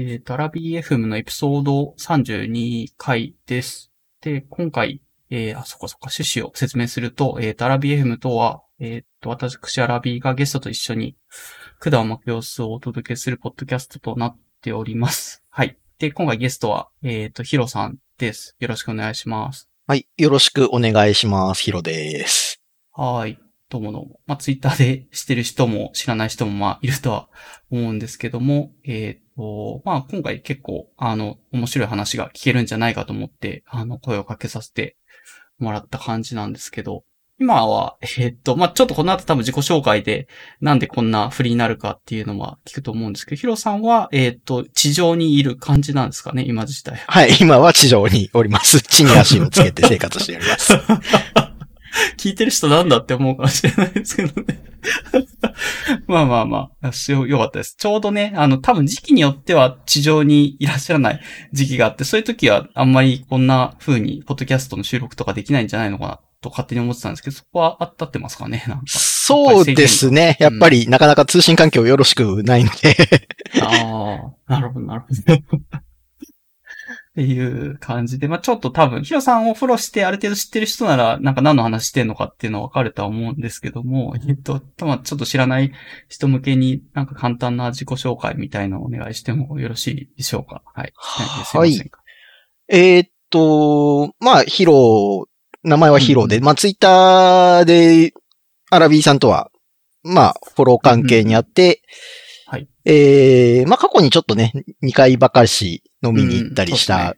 えーと、アラビー FM のエピソード32回です。で、今回、えー、あ、そっかそっか、趣旨を説明すると、えーと、アラビー FM とは、えーと、私、アラビーがゲストと一緒に、管を巻く様子をお届けするポッドキャストとなっております。はい。で、今回ゲストは、えーと、ヒロさんです。よろしくお願いします。はい。よろしくお願いします。ヒロです。はーい。どうもどうも。まあ、ツイッターで知ってる人も知らない人もまあいるとは思うんですけども、えっ、と、まあ今回結構あの面白い話が聞けるんじゃないかと思って、あの声をかけさせてもらった感じなんですけど、今は、えっ、と、まあちょっとこの後多分自己紹介でなんでこんな振りになるかっていうのは聞くと思うんですけど、ヒロさんは、えっ、と、地上にいる感じなんですかね、今自体。はい。今は地上におります。地に足をつけて生活しております。聞いてる人なんだって思うかもしれないですけどね。まあまあまあ、よよかったです。ちょうどね、あの、多分時期によっては地上にいらっしゃらない時期があって、そういう時はあんまりこんな風に、ポッドキャストの収録とかできないんじゃないのかな、と勝手に思ってたんですけど、そこはあったってますかね？なんか。そうですね。やっぱりなかなか通信環境よろしくないので。ああ、なるほど、なるほど。っていう感じで、まあちょっと多分、ヒロさんをフォローしてある程度知ってる人なら、なんか何の話してんのかっていうのはわかるとは思うんですけども、えっと、まあちょっと知らない人向けになんか簡単な自己紹介みたいなのをお願いしてもよろしいでしょうか？はい。はい。えー、っと、まあ、ヒロ、名前はヒロで、うん、まあツイッターで、アラビーさんとは、まあ、フォロー関係にあって、うん、はい。えー、まあ過去にちょっとね、2回ばかし飲みに行ったりした。うんね、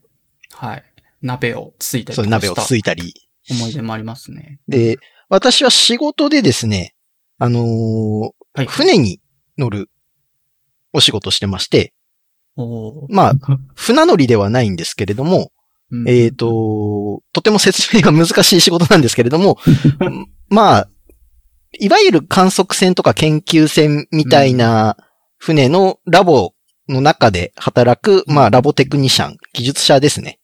はい。鍋をついたりそう、鍋をついたり。思い出もありますね。で、私は仕事でですね、あのーはい、船に乗るお仕事してまして、まあ、船乗りではないんですけれども、うん、えっ、ー、と、とても説明が難しい仕事なんですけれども、まあ、いわゆる観測船とか研究船みたいな船のラボの中で働く、まあ、ラボテクニシャン、技術者ですね。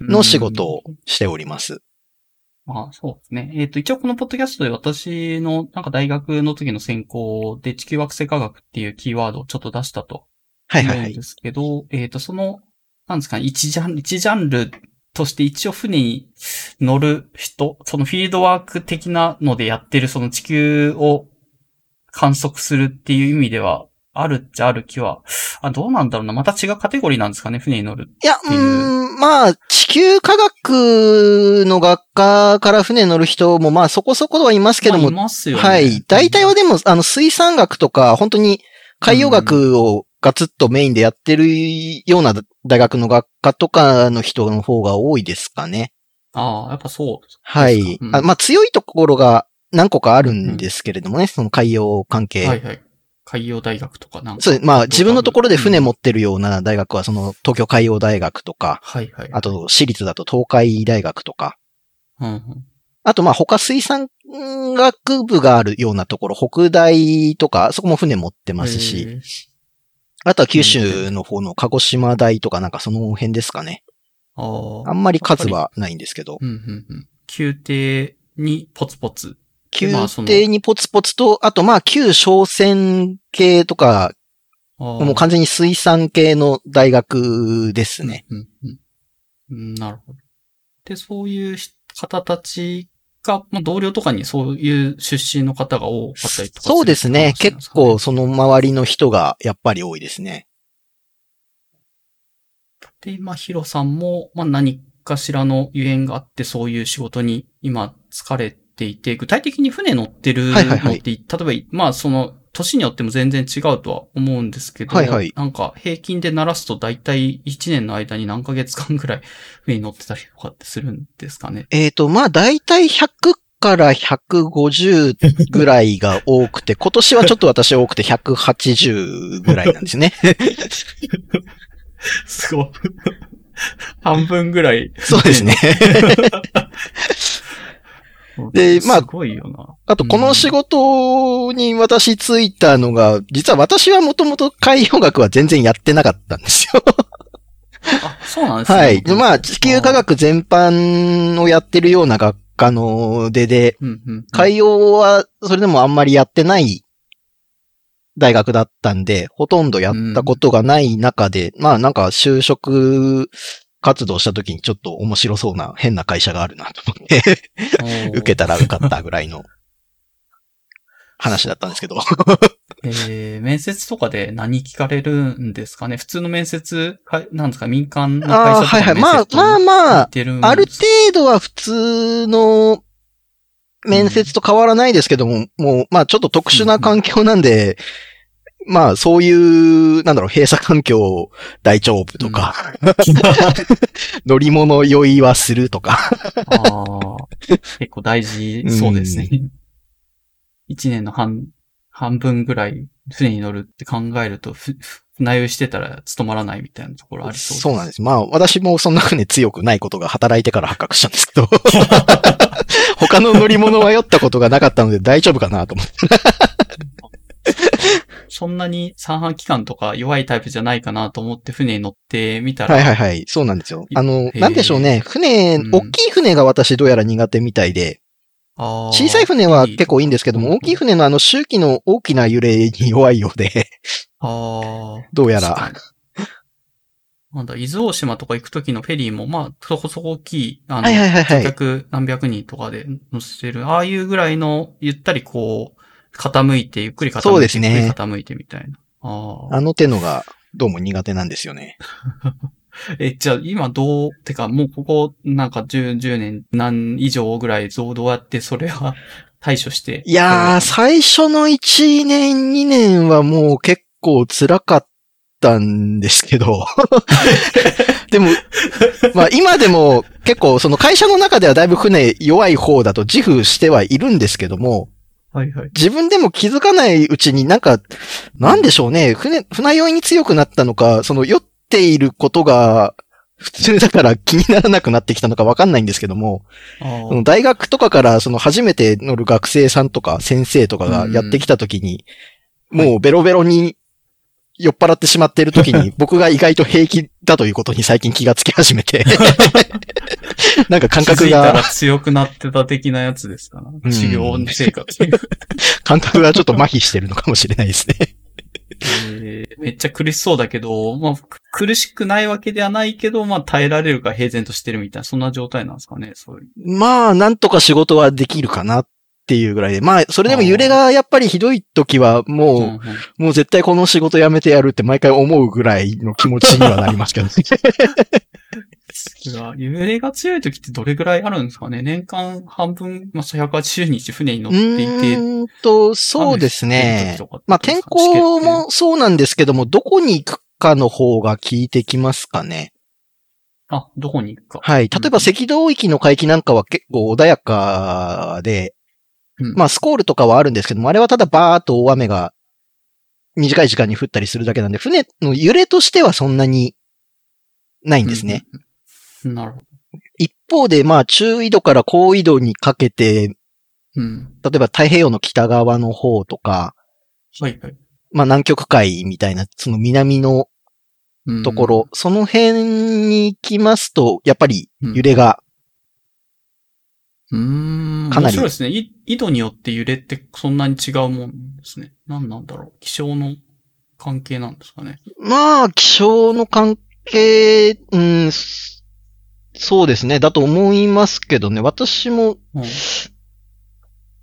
の仕事をしております。ああそうですね。えっ、ー、と、一応このポッドキャストで私のなんか大学の時の専攻で地球惑星科学っていうキーワードをちょっと出したとはいはい、はい。ですけど、えっ、ー、と、その、なんですかね、一ジャン、一ジャンルとして一応船に乗る人、そのフィールドワーク的なのでやってるその地球を観測するっていう意味では、あるっちゃある気は、あ、どうなんだろうな。また違うカテゴリーなんですかね、船に乗るいや、うん、まあ、地球科学の学科から船に乗る人も、まあ、そこそこはいますけども。まあ、いますよね。はい。大体はでも、あの、水産学とか、本当に海洋学をガツッとメインでやってるような大学の学科とかの人の方が多いですかね。ああ、やっぱそうはい。うん、あまあ、強いところが何個かあるんですけれどもね、うん、その海洋関係。はいはい。海洋大学とかなんか。そう、まあ自分のところで船持ってるような大学は、その東京海洋大学とか、はいはい。あと私立だと東海大学とか、うんうん、あとまあ他水産学部があるようなところ、北大とか、そこも船持ってますし、あとは九州の方の鹿児島大とかなんかその辺ですかね。ああんまり数はないんですけど。うんうんうん、宮廷にポツポツ宮廷にポツポツと、あとまあ旧商船系とか、もう完全に水産系の大学ですね。うんうんうん、なるほど。で、そういう方たちが、まあ、同僚とかにそういう出身の方が多かったりとか、ね、そうですね。結構その周りの人がやっぱり多いですね。で、まあ、ヒロさんも、まあ、何かしらのゆえんがあって、そういう仕事に今疲れていて、具体的に船乗ってるのって、はいはいはい、例えば、まあ、その、年によっても全然違うとは思うんですけど、はいはい、なんか平均で鳴らすと大体1年の間に何ヶ月間ぐらい 船に乗ってたりとかってするんですかね？えっ、ー、と、まあ大体100から150ぐらいが多くて、今年はちょっと私多くて180ぐらいなんですね。すごい。半分ぐらい。そうですね。で、まあ、すごいよな。あと、この仕事に私ついたのが、実は私はもともと海洋学は全然やってなかったんですよ。あ、そうなんですね。はい。で、まあ、地球科学全般をやってるような学科の出で、うんうんうん、海洋はそれでもあんまりやってない大学だったんで、ほとんどやったことがない中で、うん、まあなんか就職活動した時にちょっと面白そうな変な会社があるなと思って受けたら受かったぐらいの 話だったんですけど。えー、面接とかで何聞かれるんですかね？普通の面接、なんですか？民間の会社とかあはいはい。まあまあまあ、ある程度は普通の面接と変わらないですけども、うん、もう、まあちょっと特殊な環境なんで、うん、まあそういう、なんだろう、閉鎖環境大丈夫とか、うん、乗り物酔いはするとかあ。結構大事そうですね。一年の半、半分ぐらい船に乗るって考えると、船酔いしてたら務まらないみたいなところありそうです。そうなんです。まあ私もそんな船強くないことが働いてから発覚したんですけど。他の乗り物は酔ったことがなかったので大丈夫かなと思って。そんなに三半期間とか弱いタイプじゃないかなと思って船に乗ってみたら。はいはいはい。そうなんですよ。あの、なんでしょうね。船、うん、大きい船が私どうやら苦手みたいで。小さい船は結構いいんですけども、大きい船のあの周期の大きな揺れに弱いようでどうやら。なんだ、伊豆大島とか行くときのフェリーも、まあ、そこそこ大きい、あの、はいはいはいはい、何百人とかで乗せてる、ああいうぐらいの、ゆったりこう、傾いて、ゆっくり傾いて、そうですね。ゆっくり傾いてみたいな。ああの手のが、どうも苦手なんですよね。え、じゃあ今どう、てかもうここなんか10、10年何以上ぐらいどうどうやってそれは対処して。いやー、最初の1年、2年はもう結構辛かったんですけど でも、まあ今でも結構その会社の中ではだいぶ船弱い方だと自負してはいるんですけども、はいはい。自分でも気づかないうちになんか、なんでしょうね、船、船酔いに強くなったのか、その酔っていることが普通だから気にならなくなってきたのかわかんないんですけども、大学とかからその初めて乗る学生さんとか先生とかがやってきた時に、もうベロベロに酔っ払ってしまっている時に、僕が意外と平気だということに最近気がつき始めて なんか感覚が。ら強くなってた的なやつですかな。修行生活。感覚がちょっと麻痺してるのかもしれないですねえー、めっちゃ苦しそうだけど、まあ、苦しくないわけではないけど、まあ、耐えられるか平然としてるみたいな、そんな状態なんですかね、そういう。まあ、なんとか仕事はできるかなっていうぐらいで、まあ、それでも揺れがやっぱりひどい時は、もう、うんうん、もう絶対この仕事辞めてやるって毎回思うぐらいの気持ちにはなりますけどね。揺れが強い時ってどれぐらいあるんですかね？年間半分、まあ、180日船に乗っていて。うんと、そうですね。まあ、天候もそうなんですけども、どこに行くかの方が効いてきますかね。あ、どこに行くか。はい。例えば赤道域の海域なんかは結構穏やかで、うん、まあスコールとかはあるんですけども、あれはただバーっと大雨が短い時間に降ったりするだけなんで、船の揺れとしてはそんなにないんですね。うん、なるほど。一方で、まあ中緯度から高緯度にかけて、うん、例えば太平洋の北側の方とか、はいはい。まあ南極海みたいな、その南のところ、うん、その辺に行きますと、やっぱり揺れがうん。かなり。面白いですね。緯度によって揺れってそんなに違うもんですね。何なんだろう。気象の関係なんですかね。まあ、気象の関係、うん、そうですね。だと思いますけどね。私も、うん、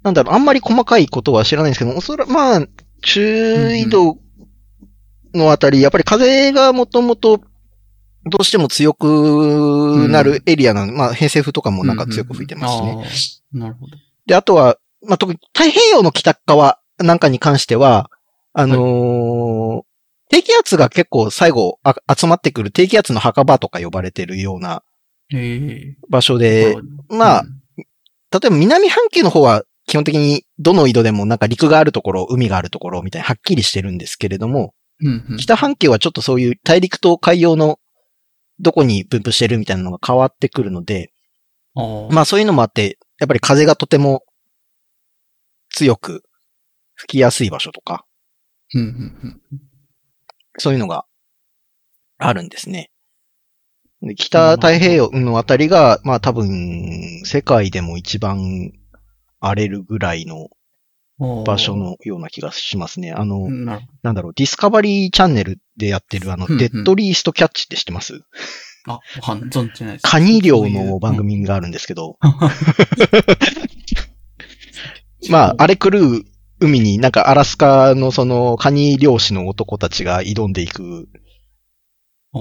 なんだろう、あんまり細かいことは知らないんですけど、おそらく、まあ、中緯度のあたり、やっぱり風がもともとどうしても強くなるエリアなの、うん、まあ、偏西風とかもなんか強く吹いてますしね。うんうん、なるほど。で、あとは、まあ、特に太平洋の北側なんかに関しては、あのーはい、低気圧が結構最後集まってくる低気圧の墓場とか呼ばれてるような場所で、まあ、例えば南半球の方は基本的にどの緯度でもなんか陸があるところ、海があるところみたいなはっきりしてるんですけれども、うんうん、北半球はちょっとそういう大陸と海洋のどこに分布してるみたいなのが変わってくるので、まあそういうのもあって、やっぱり風がとても強く吹きやすい場所とか、そういうのがあるんですね。北太平洋のあたりが、まあ多分、世界でも一番荒れるぐらいの場所のような気がしますね。あの、ななんだろう、ディスカバリーチャンネルでやってるあの、うんうんデッドリーストキャッチって知ってます？あ、わ存じないです。カニ漁の番組があるんですけど、まあ、あれ狂う海になんかアラスカのそのカニ漁師の男たちが挑んでいく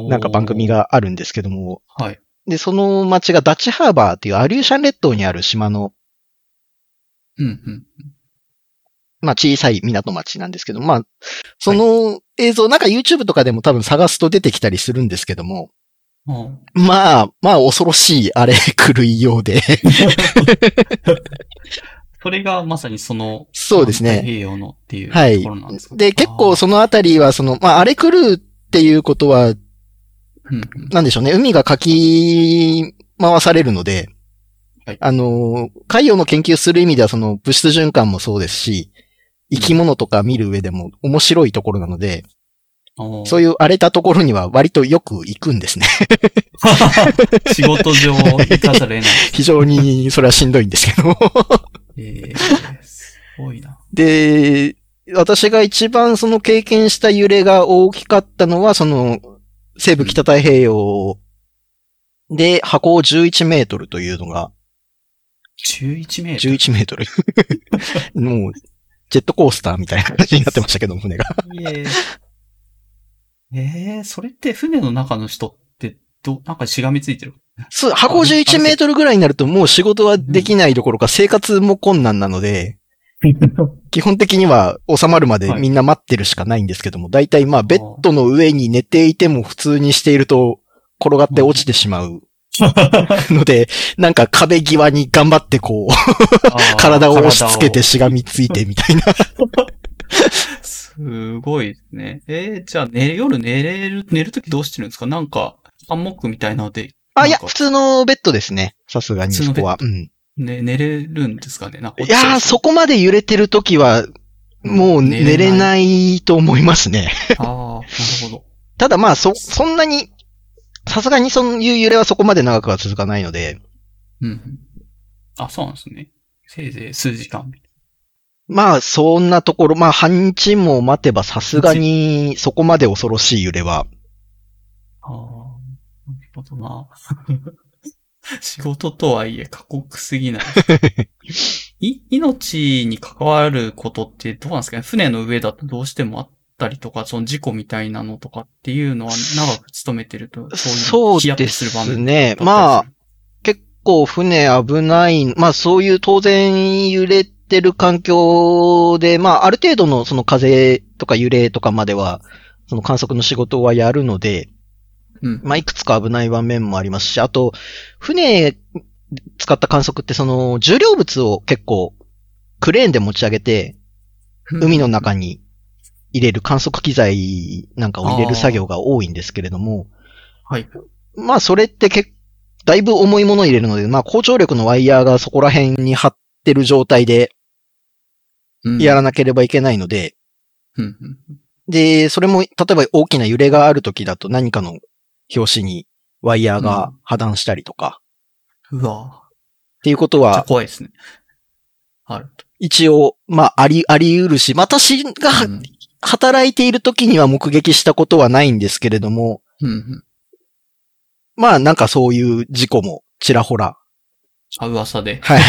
なんか番組。があるんですけども、はい。で、その町がダッチハーバーっていうアリューシャン列島にある島の、うんうん。まあ小さい港町なんですけど、まあ、その映像、なんか YouTube とかでも多分探すと出てきたりするんですけども、おーまあ、まあ恐ろしいあれ狂いようで、それがまさにその、そうですね。太平洋のっていうはい。ところなんですか、で、結構そのあたりは、その、まあ、あれ狂うっていうことは、うんうん。なんでしょうね、海がかき回されるので、はい。あの、海洋の研究する意味ではその物質循環もそうですし、生き物とか見る上でも面白いところなので、そういう荒れたところには割とよく行くんですね。仕事上行かざるを得ない。非常にそれはしんどいんですけど。えー、すごいな。で、私が一番その経験した揺れが大きかったのは、その、西部北太平洋で箱11メートルというのが、11メートル。11メートル。もう、ジェットコースターみたいな感じになってましたけど、船が。えー、えー、それって船の中の人って、ど、なんかしがみついてる？そう、箱11メートルぐらいになるともう仕事はできないどころか生活も困難なので、基本的には収まるまでみんな待ってるしかないんですけども、大体まあベッドの上に寝ていても普通にしていると転がって落ちてしまう ので、なんか壁際に頑張ってこう、体を押し付けてしがみついてみたいな。すごいですね。えー、じゃあ寝る、夜寝れる、寝るときどうしてるんですか？なんか、ハンモックみたいなので、あ、いや、普通のベッドですね。さすがにそこは。うん。ね、寝れるんですかね？なんかいやー、そこまで揺れてるときは、もう寝れないと思いますね。ああ、なるほど。ただまあ、そ、そんなに、さすがにそういう揺れはそこまで長くは続かないので、うんうん。あ、そうなんですね。せいぜい数時間。まあ、そんなところ、まあ、半日も待てばさすがにそこまで恐ろしい揺れは。ああ、なるほどな。仕事とはいえ過酷すぎない。い、命に関わることってどうなんですかね？船の上だとどうしてもあったりとか、その事故みたいなのとかっていうのは長く勤めてると、そういうそうヒヤッとですする場面ね。まあ、結構船危ない、まあそういう当然揺れてる環境で、まあある程度のその風とか揺れとかまでは、その観測の仕事はやるので、うん。まあいくつか危ない場面もありますし、あと、船使った観測ってその重量物を結構クレーンで持ち上げて、海の中に入れる観測機材なんかを入れる作業が多いんですけれども、はい。まあそれって結だいぶ重いものを入れるので、まあ高張力のワイヤーがそこら辺に張ってる状態でうんやらなければいけないので、うんうんで、それも例えば大きな揺れがある時だと何かの拍子にワイヤーが破断したりとか、うわっていうことぁ。は怖いですね。あると。一応、まああり、あり得るし、私がうん働いている時には目撃したことはないんですけれども、うんうん。まあなんかそういう事故もちらほら。あ、噂で。はい。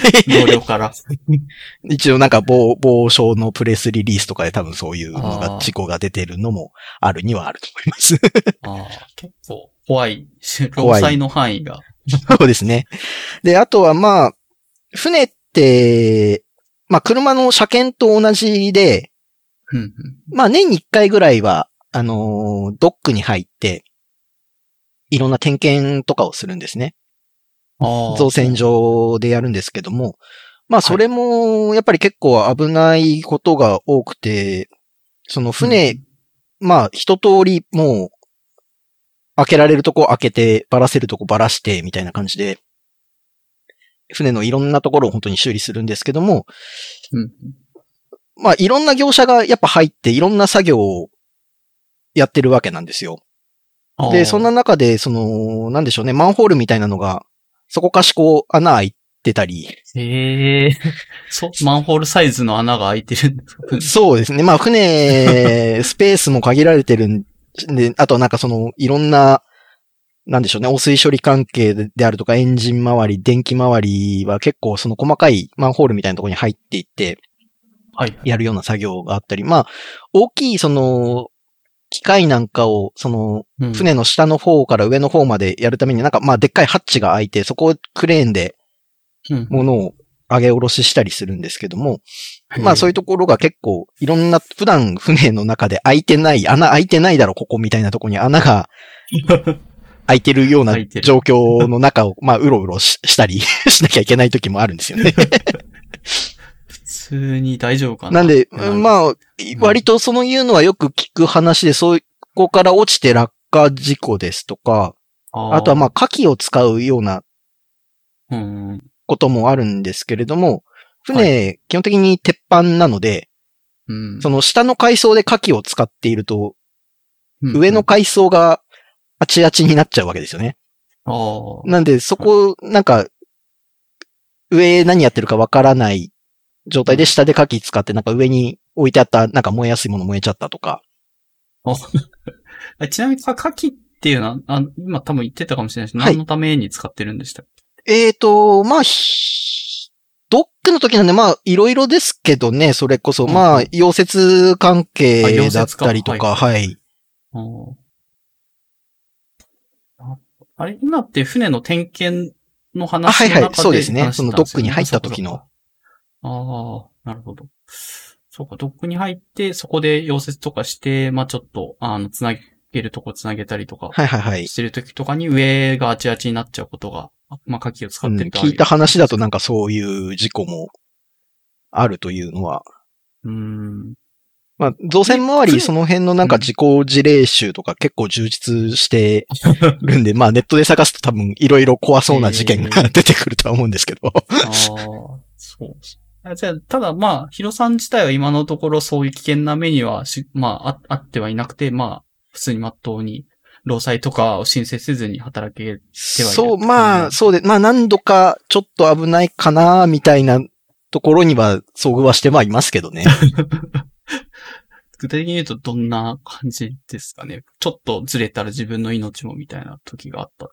同僚から。一応なんか防、防傷のプレスリリースとかで多分そういうのが、事故が出てるのもあるにはあると思います。ああ、結構怖い。怖い労災の範囲が。そうですね。で、あとはまあ、船って、まあ車の車検と同じで、うんうん。まあ年に一回ぐらいは、あのードックに入って、いろんな点検とかをするんですね。造船所でやるんですけども、まあそれも、やっぱり結構危ないことが多くて、その船、まあ一通りもう、開けられるとこ開けて、ばらせるとこばらして、みたいな感じで、船のいろんなところを本当に修理するんですけども、うんまあいろんな業者がやっぱ入って、いろんな作業をやってるわけなんですよ。で、そんな中で、その、なんでしょうね、マンホールみたいなのが、そこかしこ穴開いってたり。へえー、そう、マンホールサイズの穴が開いてるんですかそうですね。まあ船、スペースも限られてるんで、あとなんかその、いろんな、なんでしょうね、汚水処理関係であるとか、エンジン周り、電気周りは結構その細かいマンホールみたいなところに入っていって、はい。やるような作業があったり、まあ、大きいその、機械なんかを、その、船の下の方から上の方までやるために、なんか、まあ、でっかいハッチが開いて、そこをクレーンで、物を上げ下ろししたりするんですけども、まあそういうところが結構いろんな普段船の中で開いてない、穴開いてないだろ、ここみたいなところに穴が 開いてるような状況の中を、まあうろうろしたり しなきゃいけない時もあるんですよね。普 通に大丈夫かな。なんで、まあ、割とそういうのはよく聞く話で、そこから落ちて落下事故ですとか、あとはまあ、火器を使うようなこともあるんですけれども、船、基本的に鉄板なので、うん、その下の階層で火器を使っていると、上の階層があちあちになっちゃうわけですよね。なんで、そこ、なんか、上何やってるかわからない状態で下で火器使ってなんか上に置いてあったなんか燃えやすいもの燃えちゃったとか。ちなみに火器っていうのは、あ今多分言ってたかもしれないし、はい、何のために使ってるんでしたっえーと、まあ、ドックの時なんで、まあ、いろいろですけどね、それこそ、まあ、溶接関係だったりとか、はい。あれ、今って船の点検の話の中ではいはい、そうですね。そのドックに入った時の。ああ、なるほど。そうか、ドックに入って、そこで溶接とかして、まあちょっと、あの、つなげるとこつなげたりとか。はいはいはい。してる時とかに上があちあちになっちゃうことがまあ、火器を使ってると、うん、聞いた話だとなんかそういう事故もあるというのは。うん。まあ、造船周り、その辺のなんか事故事例集とか結構充実してるんで、まあネットで探すと多分いろいろ怖そうな事件が出てくるとは思うんですけど。ああ、そうじゃあ、ただまあ、ヒロさん自体は今のところそういう危険な目にはし、まあ、ああってはいなくて、まあ、普通にまっとうに労災とかを申請せずに働けてはいる。そう、まあ、そうで、まあ何度かちょっと危ないかな、みたいなところには遭遇はしてはいますけどね。具体的に言うとどんな感じですかね。ちょっとずれたら自分の命もみたいな時があった。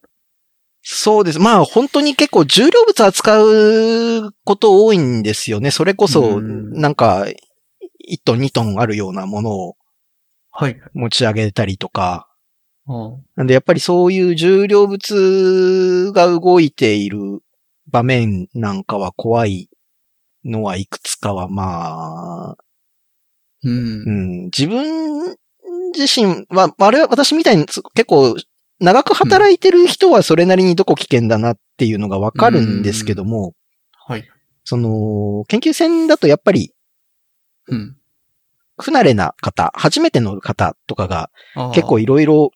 そうです。まあ本当に結構重量物扱うこと多いんですよね。それこそ、なんか、1トン2トンあるようなものを持ち上げたりとか、なんでやっぱりそういう重量物が動いている場面なんかは怖いのはいくつかはまあ、うん、うん、自分自身は、あれは私みたいに結構長く働いてる人はそれなりにどこ危険だなっていうのがわかるんですけども、はい。その、研究船だとやっぱり、うん。不慣れな方、初めての方とかが結構いろいろ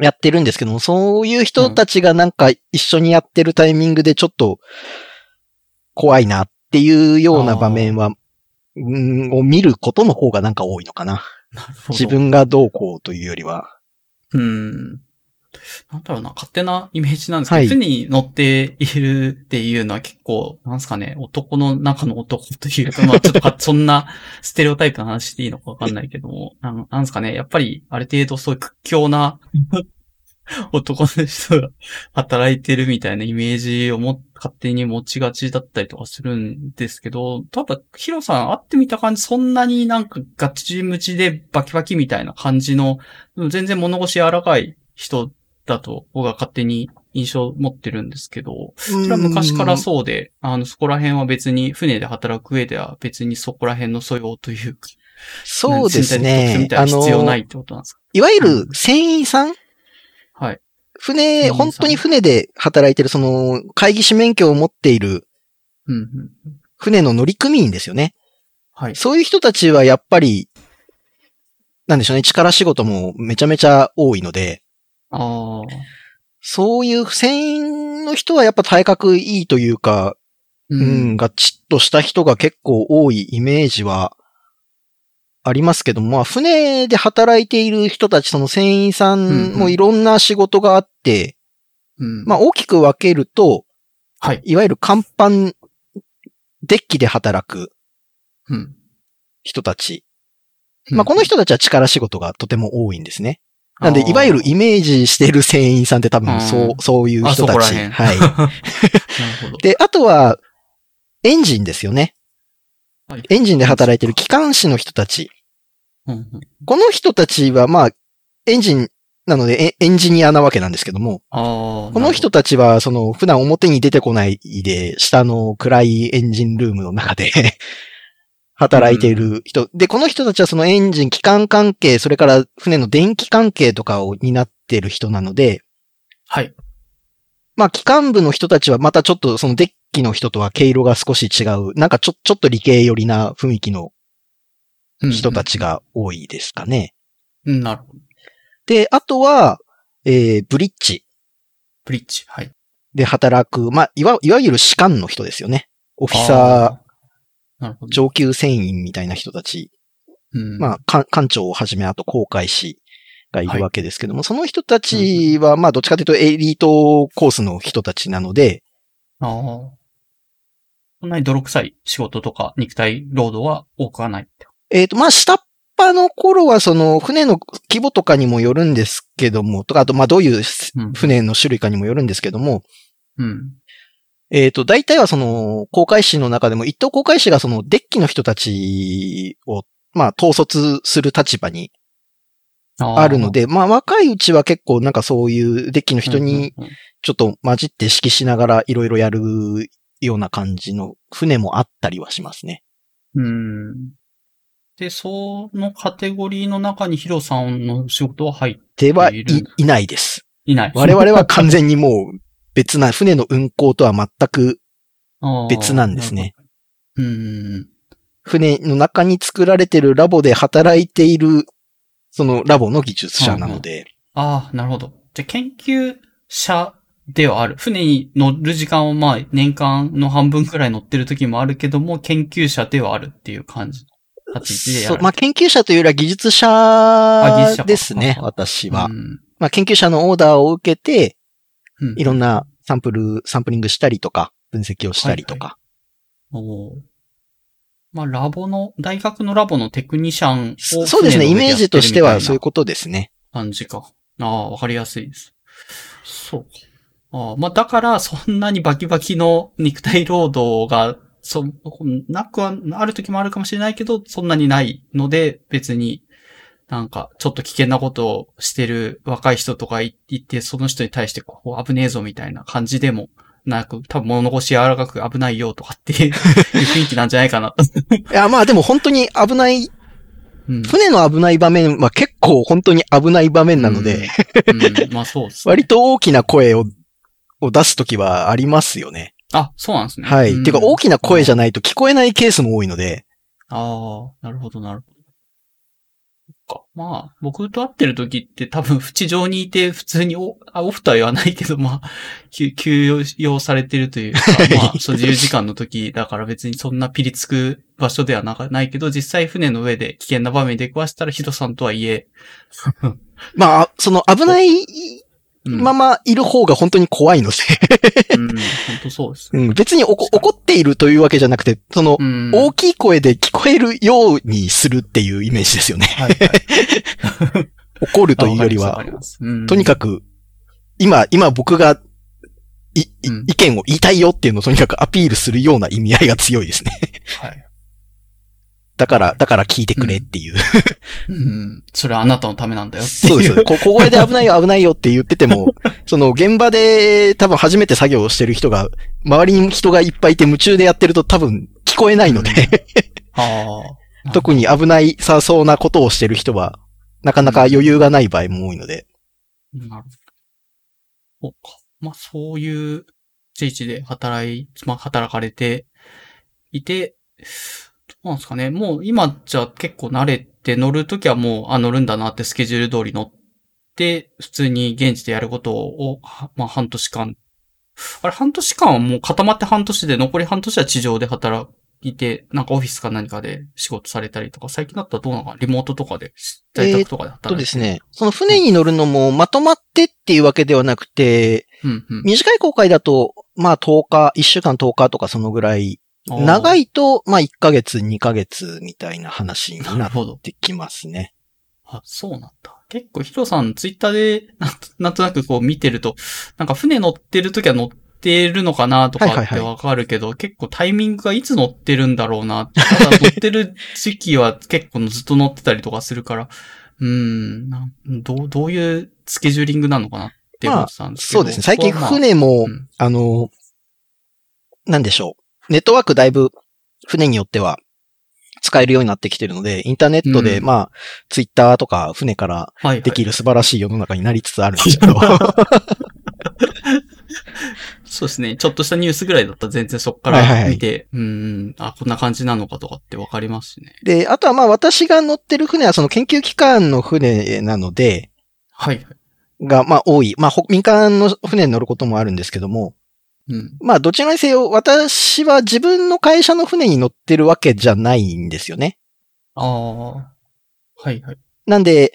やってるんですけども、そういう人たちがなんか一緒にやってるタイミングでちょっと怖いなっていうような場面は、んを見ることの方がなんか多いのかな。な。自分がどうこうというよりは。うん。なんだろうな、勝手なイメージなんですけど、はい、船に乗っているっていうのは結構、なんですかね、男の中の男というか、まあちょっとそんなステレオタイプの話していいのかわかんないけども、なんなんですかね、やっぱりある程度そういう屈強な 男の人が働いてるみたいなイメージをも勝手に持ちがちだったりとかするんですけど、多分、ヒロさん会ってみた感じ、そんなになんかガチムチでバキバキみたいな感じの、全然物腰柔らかい人だと僕は勝手に印象を持ってるんですけど、それは昔からそうで、あの、そこら辺は別に船で働く上では別にそこら辺の素養というか、そうですね。あの、必要ないってことなんですか？いわゆる船員さん、はい。船、本当に船で働いてる、その、会議士免許を持っている、船の乗組員ですよね。はい。そういう人たちはやっぱり、なんでしょうね、力仕事もめちゃめちゃ多いので、ああ。そういう船員の人はやっぱ体格いいというか、うん、うん、ガチッとした人が結構多いイメージはありますけども、まあ、船で働いている人たち、その船員さんもいろんな仕事があって、うんうん、まあ、大きく分けると、はい。いわゆる甲板、デッキで働くうん。人たち。まあ、この人たちは力仕事がとても多いんですね。なんで、いわゆるイメージしている船員さんって多分、そうう、んそういう人たち。はい。で、あとは、エンジンですよね。はいエンジンで働いてる機関士の人たち。この人たちは、まあ、エンジンなのでエエンジニアなわけなんですけども、この人たちは、その、普段表に出てこないで、下の暗いエンジンルームの中で働いている人。で、この人たちはそのエンジン、機関関係、それから船の電気関係とかを担っている人なので、はい。まあ、機関部の人たちはまたちょっとそのデッキの人とは毛色が少し違う、なんかちょ、ちょっと理系寄りな雰囲気の人たちが多いですかね。うん。なるほど。で、あとは、えー、ブリッジブリッジ。はい。で働く、まあ、いわ、いわゆる士官の人ですよね。オフィサー。上級船員みたいな人たち。うん。まあ、艦艦長をはじめ、あと航海士がいるわけですけども、その人たちは、まあ、どっちかというとエリートコースの人たちなので、ああ。そんなに泥臭い仕事とか肉体労働は多くはない。えっ、と、まあ、下っ端の頃は、その、船の規模とかにもよるんですけども、とか、あと、まあ、どういううん。船の種類かにもよるんですけども、うん。えっ、と、大体はその、航海士の中でも、一等航海士がその、デッキの人たちを、まあ、統率する立場にあるの、で、まあ、若いうちは結構なんかそういうデッキの人にちょっと混じって指揮しながらいろいろやるような感じの船もあったりはしますね。うん。で、そのカテゴリーの中にヒロさんの仕事は入っではいいるいないです。いない。我々は完全にもう別な、船の運航とは全く別なんですね。船の中に作られてるラボで働いている、そのラボの技術者なので、ああ、なるほど。じゃあ、研究者ではある。船に乗る時間はまあ、年間の半分くらい乗ってる時もあるけども、研究者ではあるっていう感じの立ち位置でやる。そうまあ、研究者というよりは技術者ですね、あ私は。うんまあ、研究者のオーダーを受けて、うんいろんなサンプル、サンプリングしたりとか、分析をしたりとか。おーまあ、ラボの、大学のラボのテクニシャンをそうですね、イメージとしてはそういうことですね。な感じか。ああ、わかりやすいです。そうあまあ、だから、そんなにバキバキの肉体労働が、そ、なくは、ある時もあるかもしれないけど、そんなにないので、別に、なんか、ちょっと危険なことをしてる若い人とかいいて、その人に対して、こう、危ねえぞみたいな感じでもなく、多分物腰柔らかく危ないよとかっていう 雰囲気なんじゃないかな。いや、まあでも本当に危ない、うん船の危ない場面は結構本当に危ない場面なので、うん、うんまあ そうです、ね。割と大きな声をを出すときはありますよね。あ、そうなんですね。はい。うんてか大きな声じゃないと聞こえないケースも多いので、ああ、なるほど、なるほど。か。まあ、僕と会ってる時って多分、地上にいて普通にオあオフとは言わないけど、まあ、休休養されてるというか、まあ、そう自由時間の時だから別にそんなピリつく場所ではなかないけど、実際船の上で危険な場面で出くわしたらヒロさんとはいえ、まあ、その危ないうん、ままいる方が本当に怖いので、うん、本当そうです。うん、別に怒っているというわけじゃなくて、その、うん。大きい声で聞こえるようにするっていうイメージですよね。はいはい。怒るというよりはとにかく、今、今僕が、い、意見を言いたいよっていうのをとにかくアピールするような意味合いが強いですね。うんはい。だから、だから聞いてくれっていう。うん。それはあなたのためなんだよっていう。そうです。こ小声で危ないよ危ないよって言ってても、その現場で多分初めて作業をしてる人が、周りに人がいっぱいいて夢中でやってると多分聞こえないので、ああ。特に危ないさそうなことをしてる人は、なかなか余裕がない場合も多いので。なるほど。そうか。まあ、そういう地域で働い、まあ、働かれていて、なんですかね。もう今じゃ結構慣れて乗るときはもう、あ、乗るんだなってスケジュール通り乗って、普通に現地でやることを、はまあ、半年間。あれ、半年間はもう固まって半年で、残り半年は地上で働いて、なんかオフィスか何かで仕事されたりとか、最近だったらどうなのかリモートとかで、在宅とかで働いて、とですね、その船に乗るのもまとまってっていうわけではなくて、うんうん、短い航海だと、まあ10日、1週間10日とかそのぐらい、長いと、まあ1ヶ月、2ヶ月みたいな話になってきますね。あ、そうなんだ。結構ヒロさんツイッターでなんとなくこう見てると、なんか船乗ってる時は乗ってるのかなとかってわかるけど、はいはいはい、結構タイミングがいつ乗ってるんだろうな。ただ乗ってる時期は結構ずっと乗ってたりとかするから、うん、どう、どういうスケジューリングなのかなって思ってたんですけど、まあ、そうですね。最近船も、まあうん、あの、なんでしょう。ネットワークだいぶ船によっては使えるようになってきてるので、インターネットで、まあ、ツイッターとか船からできる素晴らしい世の中になりつつあるんですけど。そうですね。ちょっとしたニュースぐらいだったら全然そこから見て、はいはいうん、あ、こんな感じなのかとかってわかりますしね。で、あとはまあ私が乗ってる船はその研究機関の船なので、はい。が、まあ多い。まあ民間の船に乗ることもあるんですけども、うん、まあ、どちらにせよ、私は自分の会社の船に乗ってるわけじゃないんですよね。ああ。はいはい。なんで、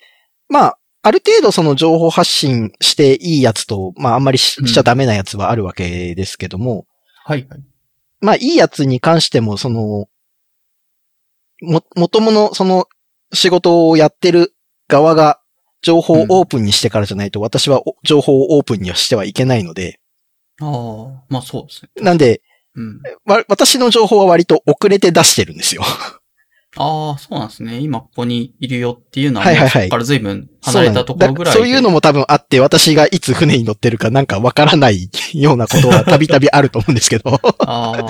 まあ、ある程度その情報発信していいやつと、まあ、あんまりし,、ちゃダメなやつはあるわけですけども、はいはい。まあ、いいやつに関しても、その、も、もともの、その、仕事をやってる側が、情報をオープンにしてからじゃないと、私は情報をオープンにはしてはいけないので、ああ、まあそうですね。なんで、うん、私の情報は割と遅れて出してるんですよ。ああ、そうなんですね。今ここにいるよっていうのは、はいはいはい。から随分離れたところぐらいそういうのも多分あって、私がいつ船に乗ってるかなんかわからないようなことはたびたびあると思うんですけど。ああ、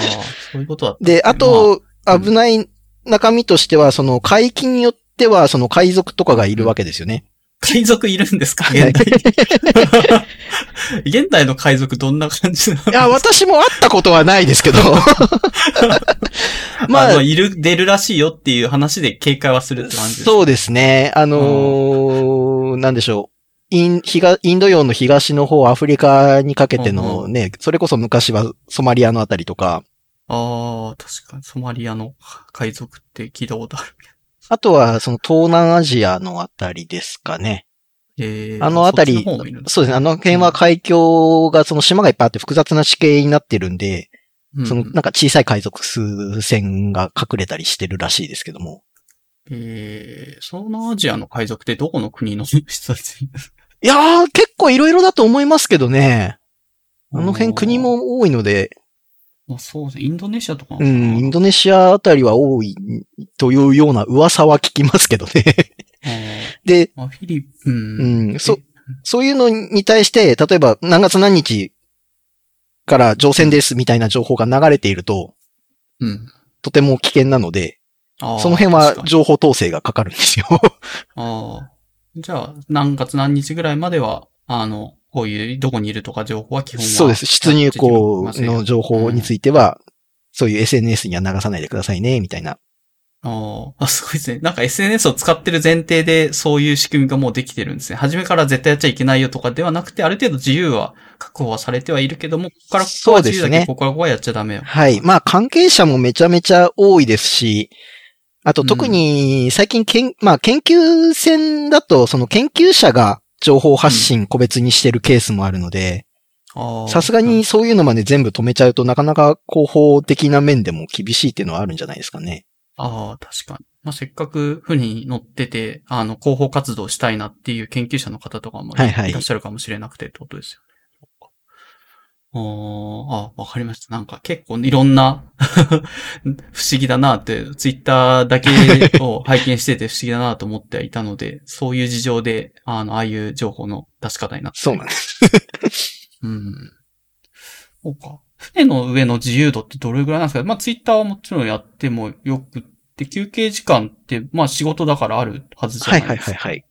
そういうことだった、ね、で、あと、まあ、危ない中身としては、その海域によっては、その海賊とかがいるわけですよね。海賊いるんですか？現代現代の海賊どんな感じなの？いや、私も会ったことはないですけど。まあ、あの、いる、出るらしいよっていう話で警戒はするって感じですそうですね。あのー、なんでしょう。イン、インド洋の東の方、アフリカにかけてのね、それこそ昔はソマリアのあたりとか。ああ、確かにソマリアの海賊って聞いたことある。あとは、その東南アジアのあたりですかね。えー、あのあたり、そうですね。あの辺は海峡が、その島がいっぱいあって複雑な地形になってるんで、うん、そのなんか小さい海賊数船が隠れたりしてるらしいですけども。えー、東南アジアの海賊ってどこの国の 人たち？いやー、結構いろいろだと思いますけどね。あの辺国も多いので、まあ、そうですね。インドネシアとかう。ん、インドネシアあたりは多いというような噂は聞きますけどね。で、まあ、フィリピン、うん、そ、そういうのに対して、例えば何月何日から乗船ですみたいな情報が流れていると、うん、とても危険なので、その辺は情報統制がかかるんですよ。ああ。じゃあ、何月何日ぐらいまでは、あの、こういう、どこにいるとか情報は基本は。そうです。出入港の情報については、そういう SNS には流さないでくださいね、みたいな。ああ、すごいですね。なんか SNS を使ってる前提でそういう仕組みがもうできてるんですね。初めから絶対やっちゃいけないよとかではなくて、ある程度自由は確保はされてはいるけども、ここからここは自由だけど、ここからここはやっちゃダメよ。はい。まあ関係者もめちゃめちゃ多いですし、あと特に最近けん、まあ研究戦だと、その研究者が情報発信個別にしてるケースもあるので、さすがにそういうのまで全部止めちゃうとなかなか広報的な面でも厳しいっていうのはあるんじゃないですかね。ああ、確かに。まあ、せっかく船に乗ってて、あの、広報活動したいなっていう研究者の方とかもいらっしゃるかもしれなくてってことですよね。ああ、わかりました。なんか結構いろんな 不思議だなって、ツイッターだけを拝見してて不思議だなと思っていたので、そういう事情で、あの、ああいう情報の出し方になってそうなんです。うん。そうか。船の上の自由度ってどれぐらいなんですか？まあツイッターはもちろんやってもよくって、休憩時間って、まあ仕事だからあるはずじゃないですか。はいはいはいはい。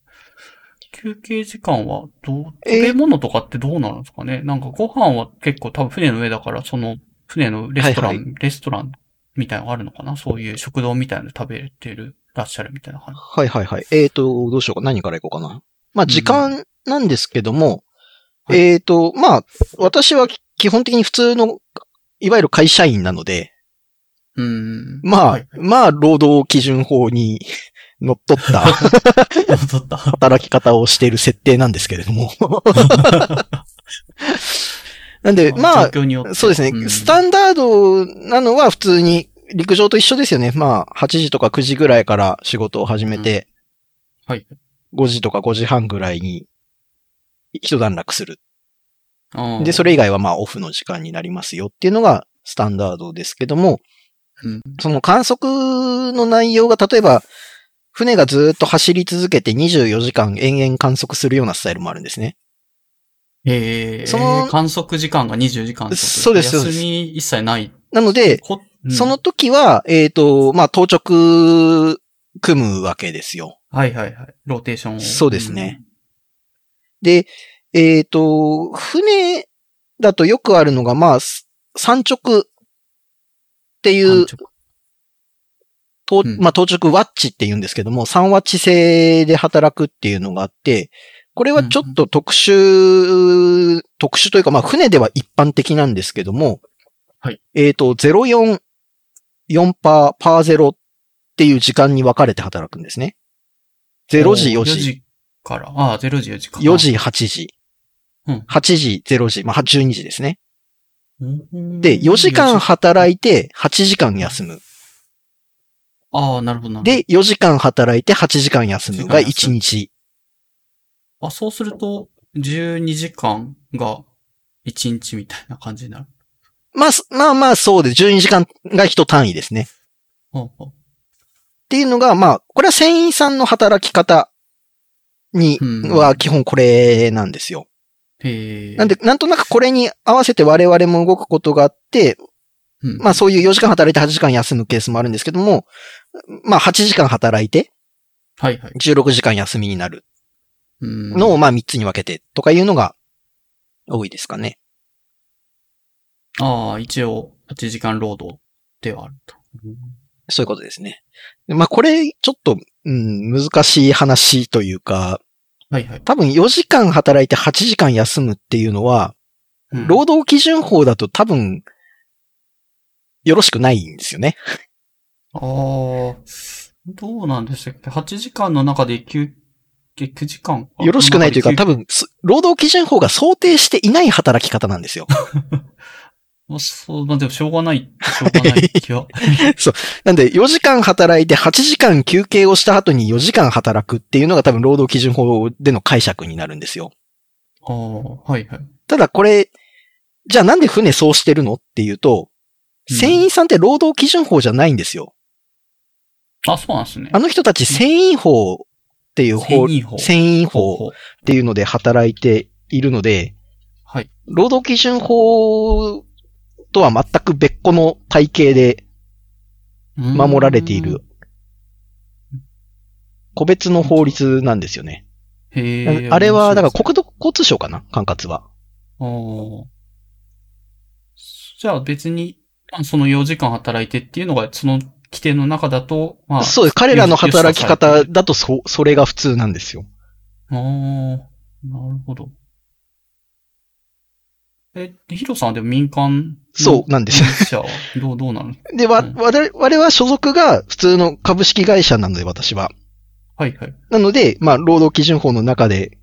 休憩時間はどう、食べ物とかってどうなるんですかね、えー、なんかご飯は結構多分船の上だから、その船のレストラン、はいはい、レストランみたいなのあるのかな？そういう食堂みたいなの食べてる、らっしゃるみたいな感じ。はいはいはい。えっ、ー、と、どうしようか。何から行こうかな？まあ時間なんですけども、うん、えっ、ー、と、まあ、私は基本的に普通の、いわゆる会社員なので、うん。まあ、はい、まあ、労働基準法に 乗っ取った。働き方をしている設定なんですけれども。なんで、まあ、そうですね、うん、スタンダードなのは普通に陸上と一緒ですよね。まあ、8時とか9時ぐらいから仕事を始めて、うん、はい。5時とか5時半ぐらいに一段落する。で、それ以外はまあオフの時間になりますよっていうのがスタンダードですけども、うん、その観測の内容が例えば、船がずっと走り続けて24時間延々観測するようなスタイルもあるんですね。ええー、その、観測時間が20時間そうです、休み一切ない。なので、うん、その時は、えっ、ー、と、まあ、当直組むわけですよ。はいはいはい。ローテーションを。そうですね。うん、で、えっ、ー、と、船だとよくあるのが、まあ、三直っていう、とまあ、当直ワッチって言うんですけども、3ワッチ制で働くっていうのがあって、これはちょっと特殊、特殊というか、まあ、船では一般的なんですけども、はい。えっ、ー、と、04、4パー、パー0っていう時間に分かれて働くんですね。0時、4時。4時から。ああ、0時、4時か4時、8時。うん。8時、0時。まあ、12時ですね。で、4時間働いて、8時間休む。ああ、なるほど。で、4時間働いて、8時間休むが1日。あ、そうすると、12時間が1日みたいな感じになる。まあ、まあまあそうで、12時間が一単位ですね。ほうほうっていうのが、まあ、これは船員さんの働き方に、は基本これなんですよ。へなんで、なんとなくこれに合わせて我々も動くことがあって、うん、まあそういう4時間働いて8時間休むケースもあるんですけども、まあ8時間働いて、はいはい。16時間休みになるのをまあ3つに分けてとかいうのが多いですかね。ああ、一応8時間労働ではあると。そういうことですね。まあこれ、ちょっと、うん、難しい話というか、はいはい。多分4時間働いて8時間休むっていうのは、うん、労働基準法だと多分、よろしくないんですよね。ああ、どうなんでしたっけ ?8 時間の中で休9時間？よろしくないというか、多分、労働基準法が想定していない働き方なんですよ。まあ、そう、まあ、でもしょうがない、しょうがない気は。そう。なんで、4時間働いて8時間休憩をした後に4時間働くっていうのが多分労働基準法での解釈になるんですよ。ああ、はいはい。ただこれ、じゃあなんで船そうしてるの？っていうと、船員さんって労働基準法じゃないんですよ。うん、あ、そうなんですね。あの人たち船員法っていう法、繊維法っていうので働いているので、はい。労働基準法とは全く別個の体系で守られている、個別の法律なんですよね。へあれは、だから国土交通省かな？管轄は。じゃあ別に、その4時間働いてっていうのが、その規定の中だと、まあ。そうです。彼らの働き方だとそ、それが普通なんですよ。ああ、なるほど。え、ヒロさんはでも民間そうなんですよ。どう、どうなので、わ、我々は所属が普通の株式会社なので、私は。はいはい。なので、まあ、労働基準法の中で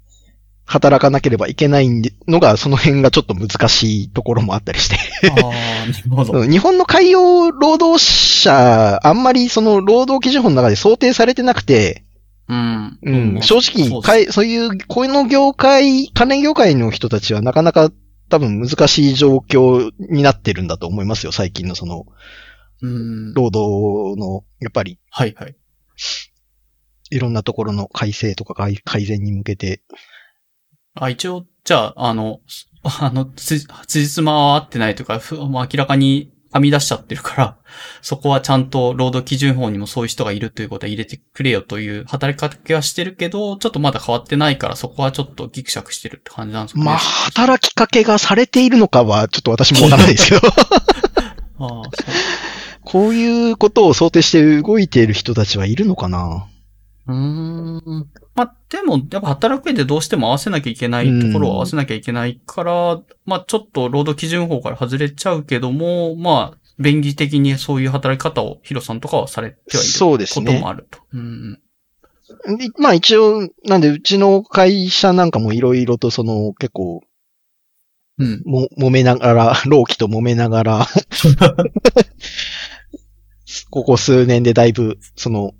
働かなければいけないのが、その辺がちょっと難しいところもあったりして。日本の海洋労働者、あんまりその労働基準法の中で想定されてなくて、うん。うん。正直そうそういう、この業界、関連業界の人たちはなかなか多分難しい状況になってるんだと思いますよ、最近のその、うん。労働の、やっぱり。はいはい。いろんなところの改正とか改善に向けて、あ、一応、じゃあ、あの、あの、つ、つじつまは合ってないというか、もう明らかにはみ出しちゃってるから、そこはちゃんと労働基準法にもそういう人がいるということは入れてくれよという働きかけはしてるけど、ちょっとまだ変わってないから、そこはちょっとギクシャクしてるって感じなんですかね。まあ、働きかけがされているのかは、ちょっと私もわからないですけど。ああそうこういうことを想定して動いている人たちはいるのかな？うーん。まあ、でも、やっぱ働く上でどうしても合わせなきゃいけないところを合わせなきゃいけないから、まあ、ちょっと労働基準法から外れちゃうけども、まあ、便宜的にそういう働き方をヒロさんとかはされてはいるそうですね。こともあると。うんまあ一応、なんでうちの会社なんかもいろいろとその結構、うん。も、揉めながら、老期と揉めながら ここ数年でだいぶ、その、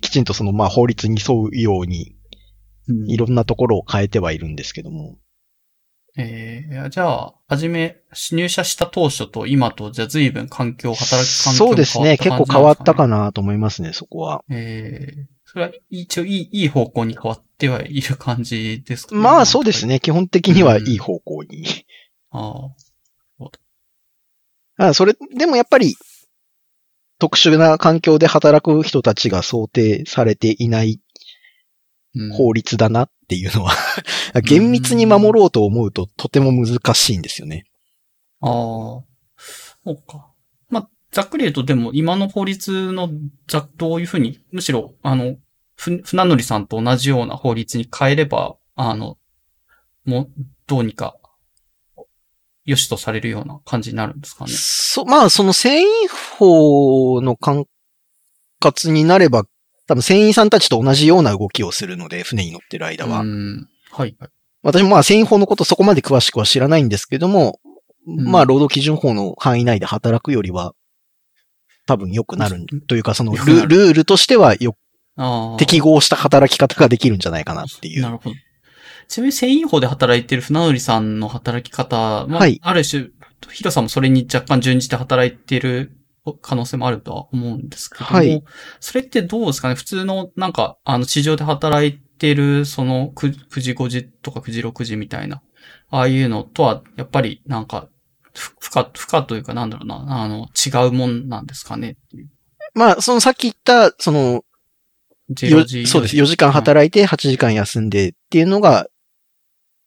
きちんとその、まあ法律に沿うように、いろんなところを変えてはいるんですけども。ええー、じゃあ、はじめ、入社した当初と今と、じゃあ随分環境、働き環境そうですね。結構変わったかなと思いますね、そこは。ええー、それは一応いい、いい方向に変わってはいる感じですか、ね、まあそうですね。基本的にはいい方向に。うん、ああ。あそれ、でもやっぱり、特殊な環境で働く人たちが想定されていない法律だなっていうのは 厳密に守ろうと思うととても難しいんですよね。ああ、そうか。まあ、ざっくり言うとでも今の法律のざどういうふうに、むしろ、あの、ふ、船乗りさんと同じような法律に変えれば、あの、もう、どうにか、良しとされるような感じになるんですかね。そ、まあ、その繊維法の管轄になれば多分船員さんたちと同じような動きをするので、船に乗ってる間は。はい。私もまあ船員法のことそこまで詳しくは知らないんですけども、うん、まあ労働基準法の範囲内で働くよりは、多分良くなるというか、そのルールとしてはよ、適合した働き方ができるんじゃないかなっていう。なるほど。ちなみに繊維法で働いてる船乗りさんの働き方、まあ、はい、ある種、ヒロさんもそれに若干準じて働いてる可能性もあるとは思うんですけども、はい、それってどうですかね？普通の、なんか、あの、地上で働いてる、その9、9時5時とか9時6時みたいな、ああいうのとは、やっぱり、なんか、負荷、負荷というかなんだろうな、あの、違うもんなんですかね？まあ、そのさっき言った、その、0時そうです。4時間働いて8時間休んでっていうのが、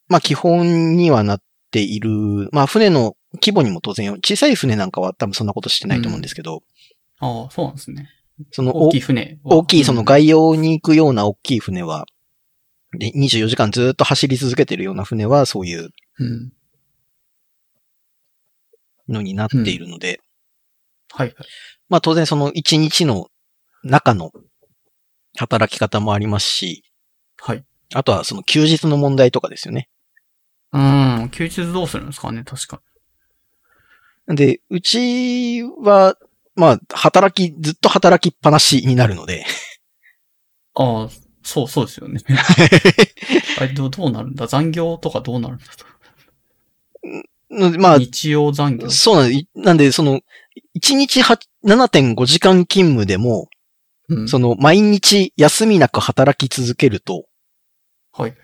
まあ基本にはなっている。まあ船の規模にも当然、小さい船なんかは多分そんなことしてないと思うんですけど。うん、ああ、そうなんですね。その大きい船。大きい、その外洋に行くような大きい船は、で、24時間ずっと走り続けてるような船は、そういう、のになっているので。はい。まあ当然その1日の中の働き方もありますし。はい。あとはその休日の問題とかですよね。うん、休日どうするんですかね、確かで、うちは、まあ、働き、ずっと働きっぱなしになるので。ああ、そう、そうですよね。あれど、どうなるんだ？残業とかどうなるんだ？と。まあ、日曜残業。そうなんで、なんで、その、1日7.5時間勤務でも、うん、その、毎日休みなく働き続けると、はい。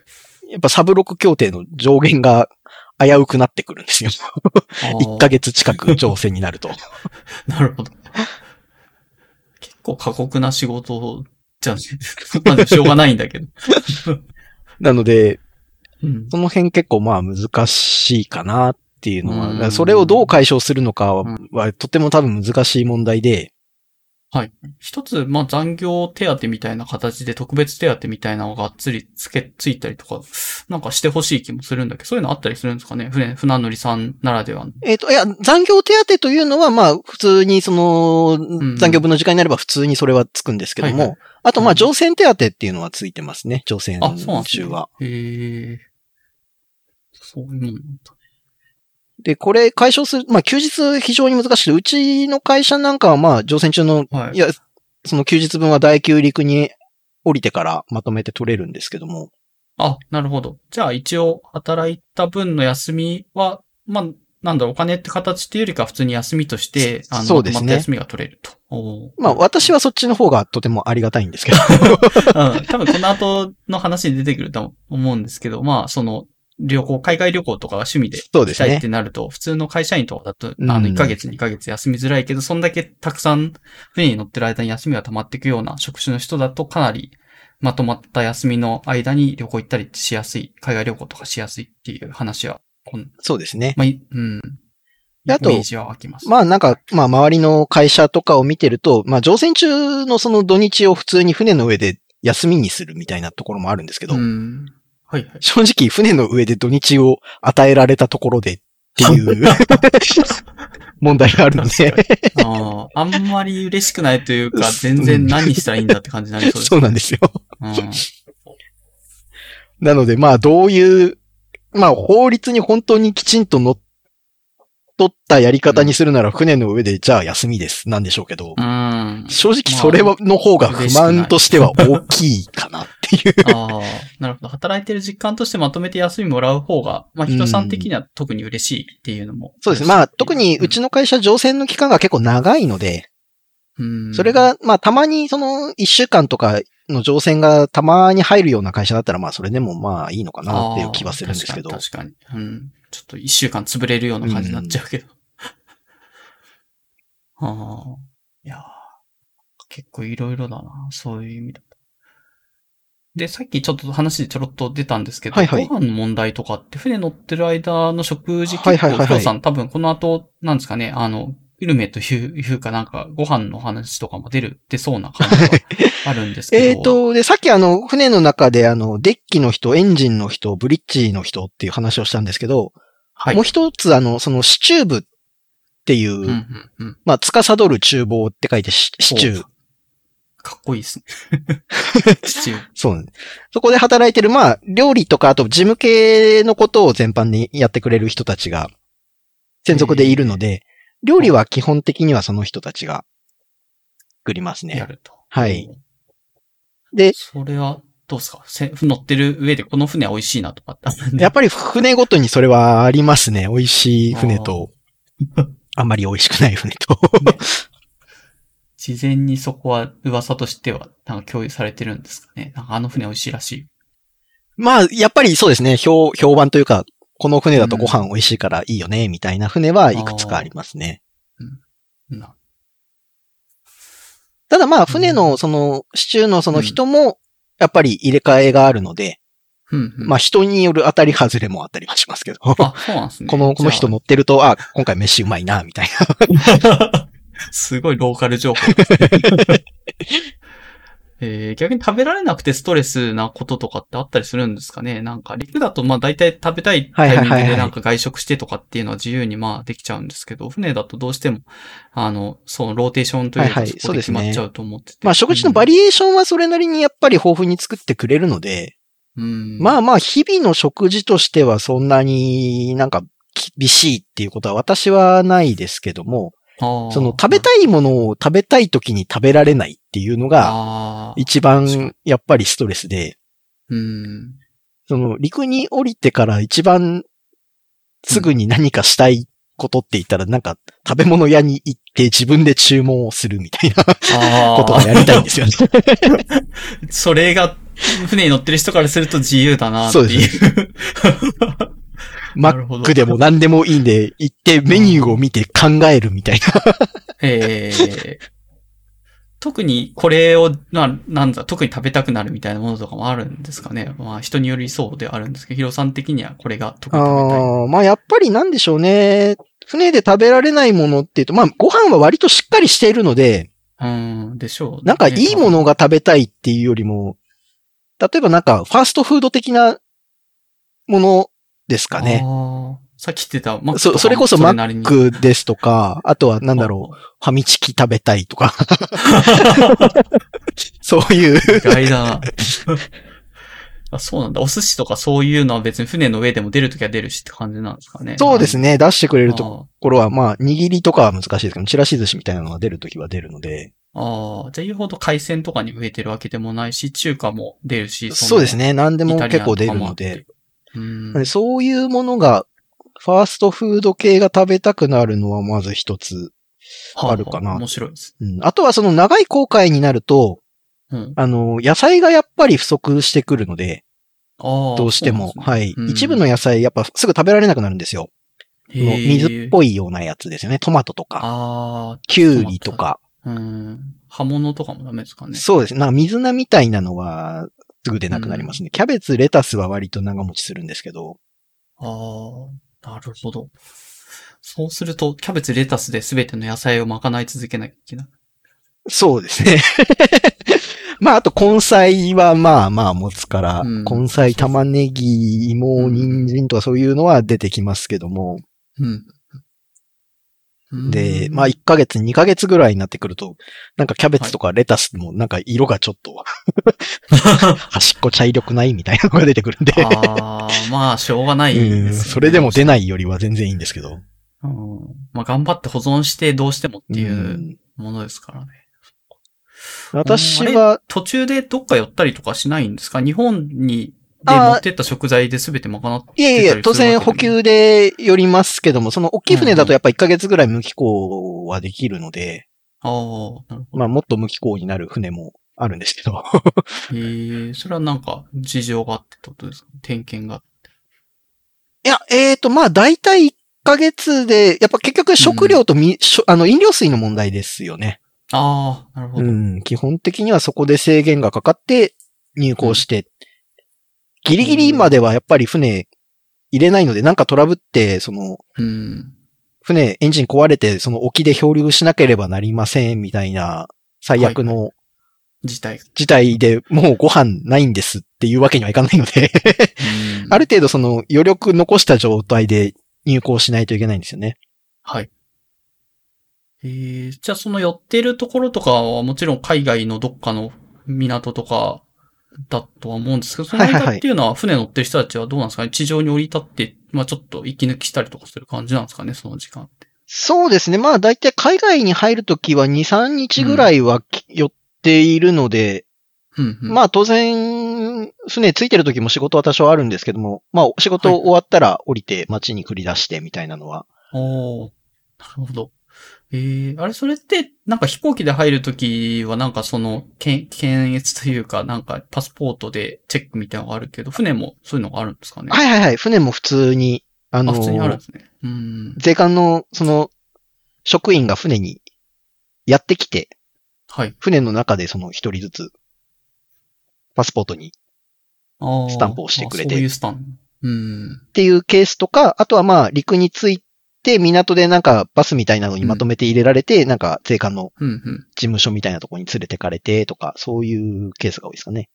やっぱサブロック協定の上限が危うくなってくるんですよ。1ヶ月近く挑戦になると。なるほど。結構過酷な仕事じゃん。まあしょうがないんだけど。なので、うん、その辺結構まあ難しいかなっていうのは、それをどう解消するのかは、とても多分難しい問題で、はい。一つ、まあ、残業手当みたいな形で特別手当みたいなのがっつりつけ、ついたりとか、なんかしてほしい気もするんだけど、そういうのあったりするんですかね？船、船乗りさんならではえっ、ー、と、いや、残業手当というのは、まあ、普通にその、残業分の時間になれば普通にそれはつくんですけども、はいはい、あと、まあ、乗船手当っていうのはついてますね、乗船中は。あ、そうなんですね。へえ。そういうもんなんだ。で、これ解消する、まあ休日非常に難しくて、うちの会社なんかはまあ乗船中の、はい、いや、その休日分は大休陸に降りてからまとめて取れるんですけども。あ、なるほど。じゃあ一応働いた分の休みは、まあ、なんだろう、お金って形っていうよりか普通に休みとして、あの、そうですね。休みが取れると。まあ私はそっちの方がとてもありがたいんですけど。うん、多分この後の話に出てくると思うんですけど、まあその、旅行、海外旅行とかが趣味でしたいってなると、ね、普通の会社員とかだと、あの、1ヶ月、2ヶ月休みづらいけど、そんだけたくさん船に乗ってる間に休みが溜まっていくような職種の人だと、かなりまとまった休みの間に旅行行ったりしやすい、海外旅行とかしやすいっていう話は、そうですね。まあ、うん。あと、まあなんか、まあ周りの会社とかを見てると、まあ乗船中のその土日を普通に船の上で休みにするみたいなところもあるんですけど、うんはい、はい。正直、船の上で土日を与えられたところでっていう 問題があるので。ああんまり嬉しくないというか、全然何したらいいんだって感じになりそうです、ね、そうなんですよ。うんなので、まあ、どういう、まあ、法律に本当にきちんと乗っ取ったやり方にするなら、船の上で、じゃあ休みです。なんでしょうけど、うん。正直それはの方が不満としては大きいかなっていう。ああ、なるほど。働いてる実感としてまとめて休みもらう方が、まあ、人さん的には特に嬉しいっていうのも。そうですね。まあ、特にうちの会社乗船の期間が結構長いので、うん、それ、が、まあ、たまにその、一週間とかの乗船がたまに入るような会社だったら、まあ、それでもまあ、いいのかなっていう気はするんですけど。確かに確かに。うん。ちょっと一週間潰れるような感じになっちゃうけど。ああ。いやー結構いろいろだな。そういう意味だと。で、さっきちょっと話でちょろっと出たんですけど、はいはいご飯の問題とかって船乗ってる間の食事はいはいはいはい結構、ヒロさん多分この後、なんですかね、あの、グルメというかなんかご飯の話とかも出る、出そうな感じが あるんですけど。えっ、と、で、さっきあの、船の中であの、デッキの人、エンジンの人、ブリッジの人っていう話をしたんですけど、はい。もう一つあの、その、シチューブっていう、うんうんうん。まあ、司る厨房って書いてシシチュー。かっこいいですね。シチュー。そうなんです。そこで働いてる、まあ、料理とか、あと事務系のことを全般にやってくれる人たちが、専属でいるので、料理は基本的にはその人たちが作りますね。やると。はい。で、それは、どうですか？せ乗ってる上でこの船は美味しいなとかってやっぱり船ごとにそれはありますね。美味しい船と、あんまり美味しくない船と。事前にそこは噂としてはなんか共有されてるんですかね？なんかあの船美味しいらしい。まあ、やっぱりそうですね。評、評判というか、この船だとご飯美味しいからいいよね、みたいな船はいくつかありますね。なただまあ、船のその、シチューのその人も、やっぱり入れ替えがあるので、うんうん。まあ人による当たり外れもあったりはしますけど。あ、そうなんですね。この、この人じ乗ってると、あ、今回飯うまいな、みたいな。すごいローカル情報。えー、逆に食べられなくてストレスなこととかってあったりするんですかね？なんか陸だとまあ大体食べたいタイミングはいはい。はいはいでなんか外食してとかっていうのは自由にまあできちゃうんですけど、船だとどうしても、あの、そのローテーションというはいはいかそこで決まっちゃうと思ってて。まあ食事のバリエーションはそれなりにやっぱり豊富に作ってくれるので、うん。まあまあ日々の食事としてはそんなになんか厳しいっていうことは私はないですけども、その食べたいものを食べたい時に食べられないっていうのが一番やっぱりストレスで、うん。その陸に降りてから一番すぐに何かしたいことって言ったらなんか食べ物屋に行って自分で注文をするみたいなあことがやりたいんですよね。あ。それが、船に乗ってる人からすると自由だなってそうでいう。マなるほどックでも何でもいいんで行ってメニューを見て考えるみたいな。えー特にこれを、な、なんだ、特に食べたくなるみたいなものとかもあるんですかね。まあ人によりそうであるんですけど、ヒロさん的にはこれが特に食べたい。ああ、まあやっぱりなんでしょうね。船で食べられないものっていうと、まあご飯は割としっかりしているので、うん、でしょう、なんかいいものが食べたいっていうよりも、例えばなんかファーストフード的なものですかね。あーさっき言ってたマックそ、もそれこそマックですとか、あとはなんだろう、ファミチキ食べたいとか、そういう。意外だな。あそうなんだ。お寿司とかそういうのは別に船の上でも出るときは出るしって感じなんですかね。そうですね。ね、出してくれるあところは、まあ、握りとかは難しいですけど、チラシ寿司みたいなのが出るときは出るので、ああ、じゃあ言うほど海鮮とかに植えてるわけでもないし、中華も出るし。そうですね、何でも結構出るので、。うん。そういうものが、ファーストフード系が食べたくなるのはまず一つ。あるかなはあ面白いです。うん、あとはその長い航海になると、うん。あの、野菜がやっぱり不足してくるので、ああ。どうしても。そうなんはい、うん一部の野菜やっぱすぐ食べられなくなるんですよ。水っぽいようなやつですよね。トマトとか、ああ。キュウリとか。うん。葉物とかもダメですかね。そうですね。なんか水菜みたいなのはすぐ出なくなりますね。キャベツ、レタスは割と長持ちするんですけど。ああ、なるほど。そうすると、キャベツ、レタスで全ての野菜を賄い続けなきゃいけない。そうですね。まあ、あと根菜はまあまあ持つから、うん根菜、玉ねぎ、芋、うん人参とかそういうのは出てきますけども、うん。で、まあ1ヶ月、2ヶ月ぐらいになってくると、なんかキャベツとかレタスもなんか色がちょっと、端っこ茶色くないみたいなのが出てくるんでああ、まあしょうがないです、ね、うん。それでも出ないよりは全然いいんですけど。うん、まあ頑張って保存してどうしてもっていうものですからね。私は、途中でどっか寄ったりとかしないんですか？日本にで持ってった食材で全て賄っていやいや、当然補給で寄りますけども、その大きい船だとやっぱ1ヶ月ぐらい無気候はできるので、ああ、なるほど。まあもっと無気候になる船もあるんですけど。へえー、それはなんか事情があってってことですか？点検があって。いや、えっ、ー、と、まあ大体1ヶ月で、やっぱ結局食料とみ、うん、あの飲料水の問題ですよね。ああ、なるほど。うん、基本的にはそこで制限がかかって入港して、ギリギリまではやっぱり船入れないので、なんかトラブって、その、うん、船、エンジン壊れて、その沖で漂流しなければなりません、みたいな、最悪の、事態。事態でもうご飯ないんですっていうわけにはいかないのである程度その余力残した状態で入港しないといけないんですよね。はい。えー、じゃあその寄ってるところとかはもちろん海外のどっかの港とかだとは思うんですけど、その間っていうのは船乗ってる人たちはどうなんですか？ね、地上に降り立って、まあちょっと息抜きしたりとかする感じなんですかね、その時間って。そうですね。まあ大体海外に入るときは2、3日ぐらいは寄っているので、うんうん、まあ当然、船ついてる時も仕事は多少あるんですけども、まあ仕事終わったら降りて街に繰り出してみたいなのは。はい、おなるほど。ええー、あれ、それって、なんか飛行機で入るときは、なんかその、検、検閲というか、なんかパスポートでチェックみたいなのがあるけど、船もそういうのがあるんですかね？はいはいはい。船も普通に、あのー、あ、普通にあるんですね。うん。税関の、その、職員が船にやってきて、はい。船の中でその一人ずつ、パスポートに、スタンプを押してくれて。そういうスタンプ。うん。っていうケースとか、あとはまあ、陸に着いて、港でなんかバスみたいなのにまとめて入れられて、うん、なんか税関の事務所みたいなところに連れてかれてとか、そういうケースが多いですかね。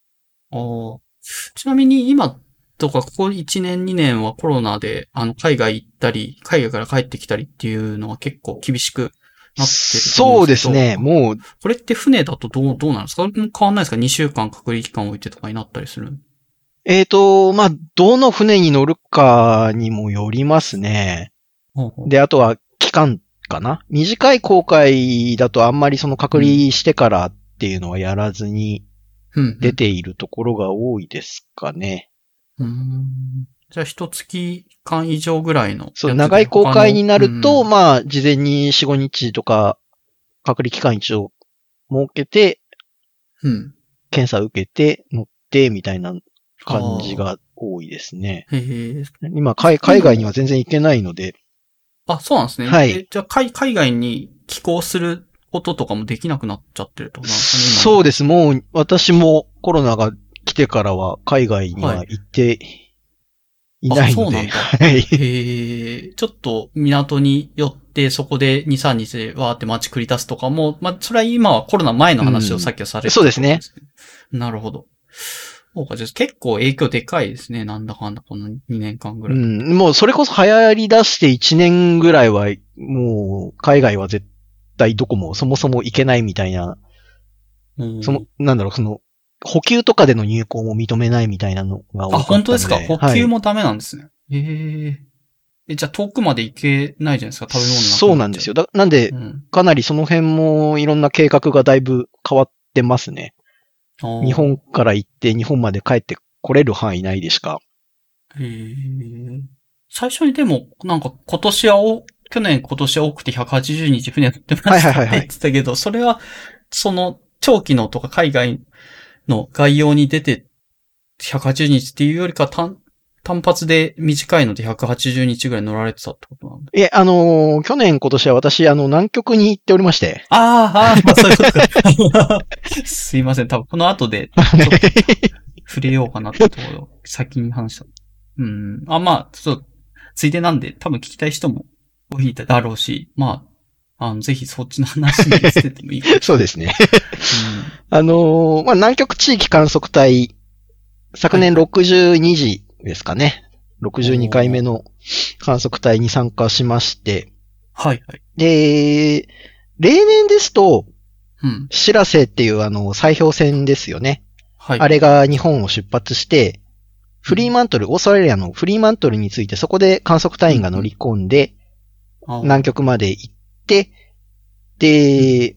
ああ。ちなみに今とか、ここ1年2年はコロナで、あの、海外行ったり、海外から帰ってきたりっていうのは結構厳しくなってるそうですね、もう。これって船だとどう、どうなんですか？変わんないですか ?2 週間隔離期間置いてとかになったりするえっ、ー、と、まあ、どの船に乗るかにもよりますね。で、あとは期間かな？短い航海だとあんまりその隔離してからっていうのはやらずに出ているところが多いですかね。うん、じゃあ一月間以上ぐらいの。そう、長い航海になると、まあ、事前に4、5日とか隔離期間一応設けて、うん。検査受けて乗ってみたいな感じが多いですね。へ今海、海外には全然行けないので、あ、そうなんですね。はい。じゃあ海、海外に寄港することとかもできなくなっちゃってるとかね。そうです。もう、私もコロナが来てからは海外には行っていないので。はい、そうなんだ。はい。へえ、ちょっと港に寄って、そこで2、3日でわーって街繰り出すとかも、まあ、それは今はコロナ前の話をさっきはされて、うん、そうですね。なるほど。そうか、じゃ結構影響でかいですね。なんだかんだ、この2年間ぐらい。うん、もうそれこそ流行り出して1年ぐらいは、もう、海外は絶対どこもそもそも行けないみたいな、うん、その、なんだろう、その、補給とかでの入港も認めないみたいなのが多かったあ、本当ですか？補給もダメなんですね。はい、ええ。じゃあ遠くまで行けないじゃないですか、食べ物そうなんですよ。だなんで、うん、かなりその辺もいろんな計画がだいぶ変わってますね。日本から行って日本まで帰って来れる範囲内でしか。へえ。最初にでも、なんか今年はお、去年今年は多くて180日船乗ってましたって言ってたけど、それは、その、長期のとか海外の概要に出て180日っていうよりか単、単発で短いので180日ぐらい乗られてたってことなんでいえ、あのー、去年今年は私、あの、南極に行っておりまして。あ あ、ああ、まあそういうことか。すいません。多分この後で、触れようかなってところ、先に話した。うん。あ、まあ、そう、ついでなんで、多分聞きたい人も多いだろうし、まあ、あの、ぜひそっちの話にしててもいい そうですね。うん、あのー、まあ、南極地域観測隊、昨年62時ですかね。62回目の観測隊に参加しまして、はいはい。で、例年ですと、うん。しらせっていうあの、砕氷船ですよね。はい。あれが日本を出発して、フリーマントル、オーストラリアのフリーマントルについてそこで観測隊員が乗り込んで、南極まで行って、で、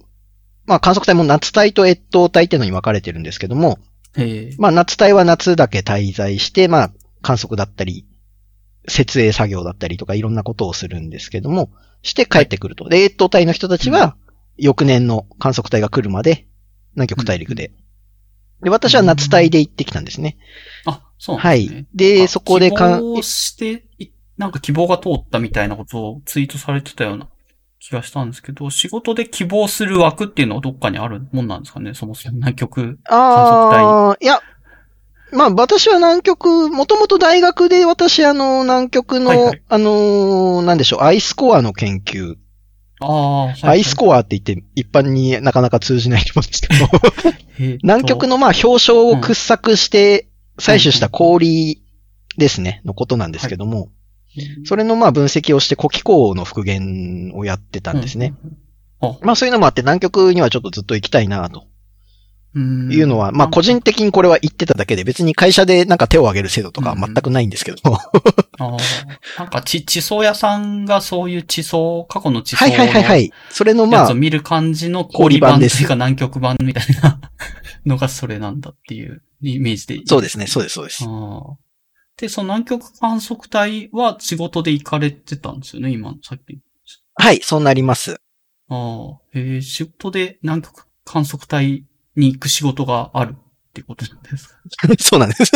まあ観測隊も夏隊と越冬隊っていうのに分かれてるんですけども、ええまあ夏隊は夏だけ滞在して、まあ観測だったり、設営作業だったりとかいろんなことをするんですけども、して帰ってくると。で、越冬隊の人たちは、翌年の観測隊が来るまで、南極大陸で。で、私は夏隊で行ってきたんですね。あ、そうなはいんですね。。で、あそこでかん、希望してい、なんか希望が通ったみたいなことをツイートされてたような気がしたんですけど、仕事で希望する枠っていうのはどっかにあるもんなんですかね？そもそも南極。ああ、いや、まあ私は南極、もともと大学で私あの、南極の、はいはい。あのーなんでしょう、アイスコアの研究、ああ、はい、アイスコアって言って一般になかなか通じないと思うんですけど、南極のまあ氷床を掘削して採取した氷ですね、のことなんですけども、それのまあ分析をして古気候の復元をやってたんですね。。まあそういうのもあって南極にはちょっとずっと行きたいなと。うんいうのは、まあ個人的にこれは言ってただけで別に会社でなんか手を挙げる制度とかは全くないんですけどなんか地、地層屋さんがそういう地層、過去の地層のはいはいはいはい。それのまあ見る感じの氷版ですか南極版みたいな のがそれなんだっていうイメージでいいそうですね、そうです、そうです。で、その南極観測隊は仕事で行かれてたんですよね、今、さっき。はい、そうなります。ああ、えー仕事で南極観測隊に行く仕事があるっていうことなんですか？そうなんです。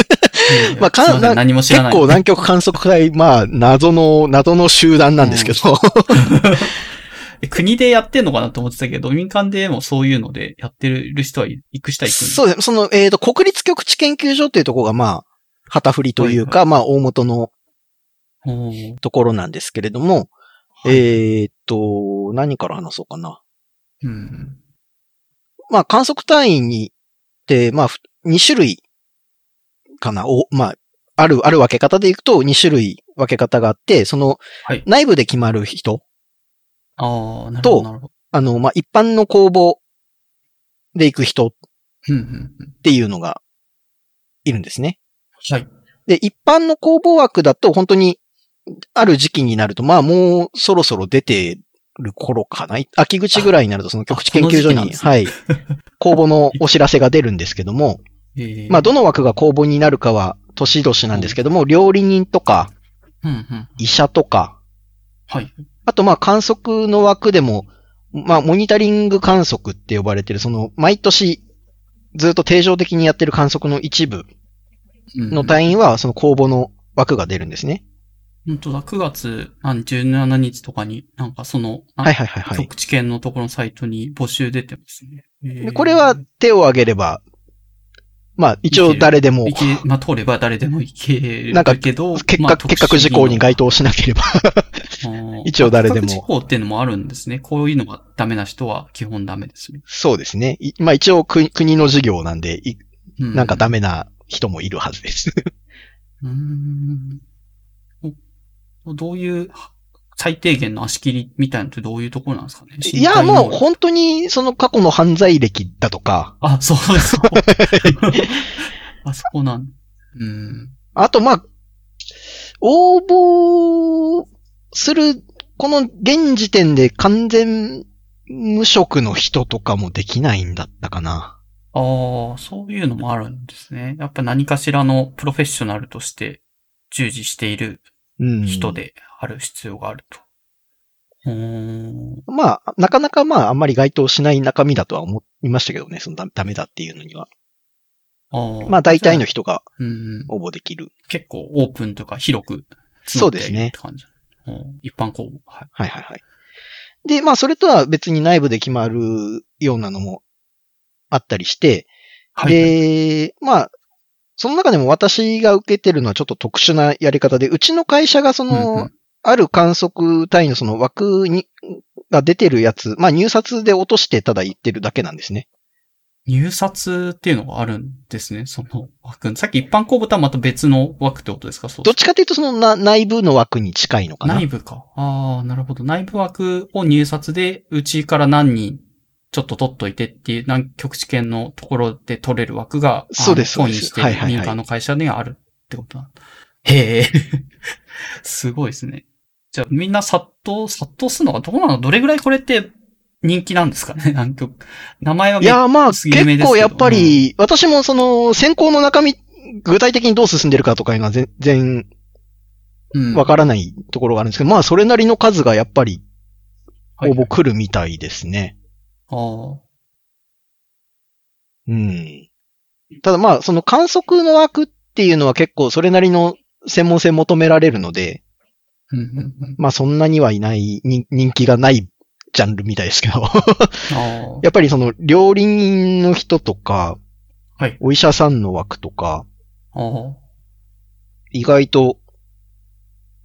えーまあかすいません何も知らない。結構南極観測隊、まあ、謎の、謎の集団なんですけど。え国でやってんのかなと思ってたけど、民間でもそういうのでやってる人は行く人は行くそうです。その、えっ、と、国立極地研究所っていうところが、まあ、旗振りというか、まあ、大元のところなんですけれども、えっ、と、何から話そうかな。うん。まあ、観測隊員に、って、まあ、ふ2種類かな。お、まあ、ある、ある分け方でいくと2種類分け方があって、そのはい、内部で決まる人、ああ、なるほど。あの、まあ、一般の公募で行く人っ。ていうのがいるんですね。はい。で、一般の公募枠だと本当に、ある時期になると、まあもうそろそろ出てる頃かな？秋口ぐらいになるとその極地研究所に、ねはい、公募のお知らせが出るんですけども、えーまあどの枠が公募になるかは年々なんですけども、料理人とか、うんうん。医者とか、はい。あとまあ観測の枠でも、まあモニタリング観測って呼ばれてる、その毎年ずっと定常的にやってる観測の一部の隊員はその公募の枠が出るんですね。本当だ、9月何17日とかに、なんかその、はいはいはいはい。極地研のところのサイトに募集出てますね。えーでこれは手を挙げれば、まあ一応誰でもまあ、通れば誰でもいけるなんかけど、結果、まあ結核事項に該当しなければ。一応誰でも結核事項っていうのもあるんですね。こういうのがダメな人は基本ダメですね。そうですね。いまあ一応国国の事業なんで、なんかダメな人もいるはずです。うーんおどういう最低限の足切りみたいなのってどういうところなんですかね？いや、もう本当にその過去の犯罪歴だとか、あ、そう そう。あそこなんうん。あとまあ、応募する、この現時点で完全無職の人とかもできないんだったかな。ああ、そういうのもあるんですね。やっぱ何かしらのプロフェッショナルとして従事しているうん。人。である必要があると。うーん。まあ、なかなかまあ、あんまり該当しない中身だとは思いましたけどね、そのダダメだっていうのには。ああまあ、大体の人がうん。応募できる。結構オープンとか広くそうですね募っているって感じ。うん一般公募。はい。はいはいはい。で、まあ、それとは別に内部で決まるようなのもあったりして、はい。で、まあ、その中でも私が受けてるのはちょっと特殊なやり方で、うちの会社がその、うんうんある観測単位のその枠に、が出てるやつ、まあ入札で落としてただ言ってるだけなんですね。入札っていうのがあるんですね、その枠。さっき一般公募とはまた別の枠ってことですか？どっちかというとそのな内部の枠に近いのかな内部か。ああ、なるほど。内部枠を入札で、うちから何人ちょっと取っといてっていう南極地検のところで取れる枠が、そうです、そうです。してる民間の会社にはあるってことだ。へえ。すごいですね。じゃあみんな殺到、殺到するのかどうなの？どれぐらいこれって人気なんですかね？南極。名前はいや、まあ、結構やっぱり、うん、私もその、選考の中身、具体的にどう進んでるかとかが全然、わからないところがあるんですけど、うん、まあ、それなりの数がやっぱり、応募来るみたいですね。はい、ああ。うん。ただまあ、その観測の枠っていうのは結構それなりの専門性求められるので、まあそんなにはいない、人気がないジャンルみたいですけど やっぱりその料理人の人とか、はい、お医者さんの枠とか、意外と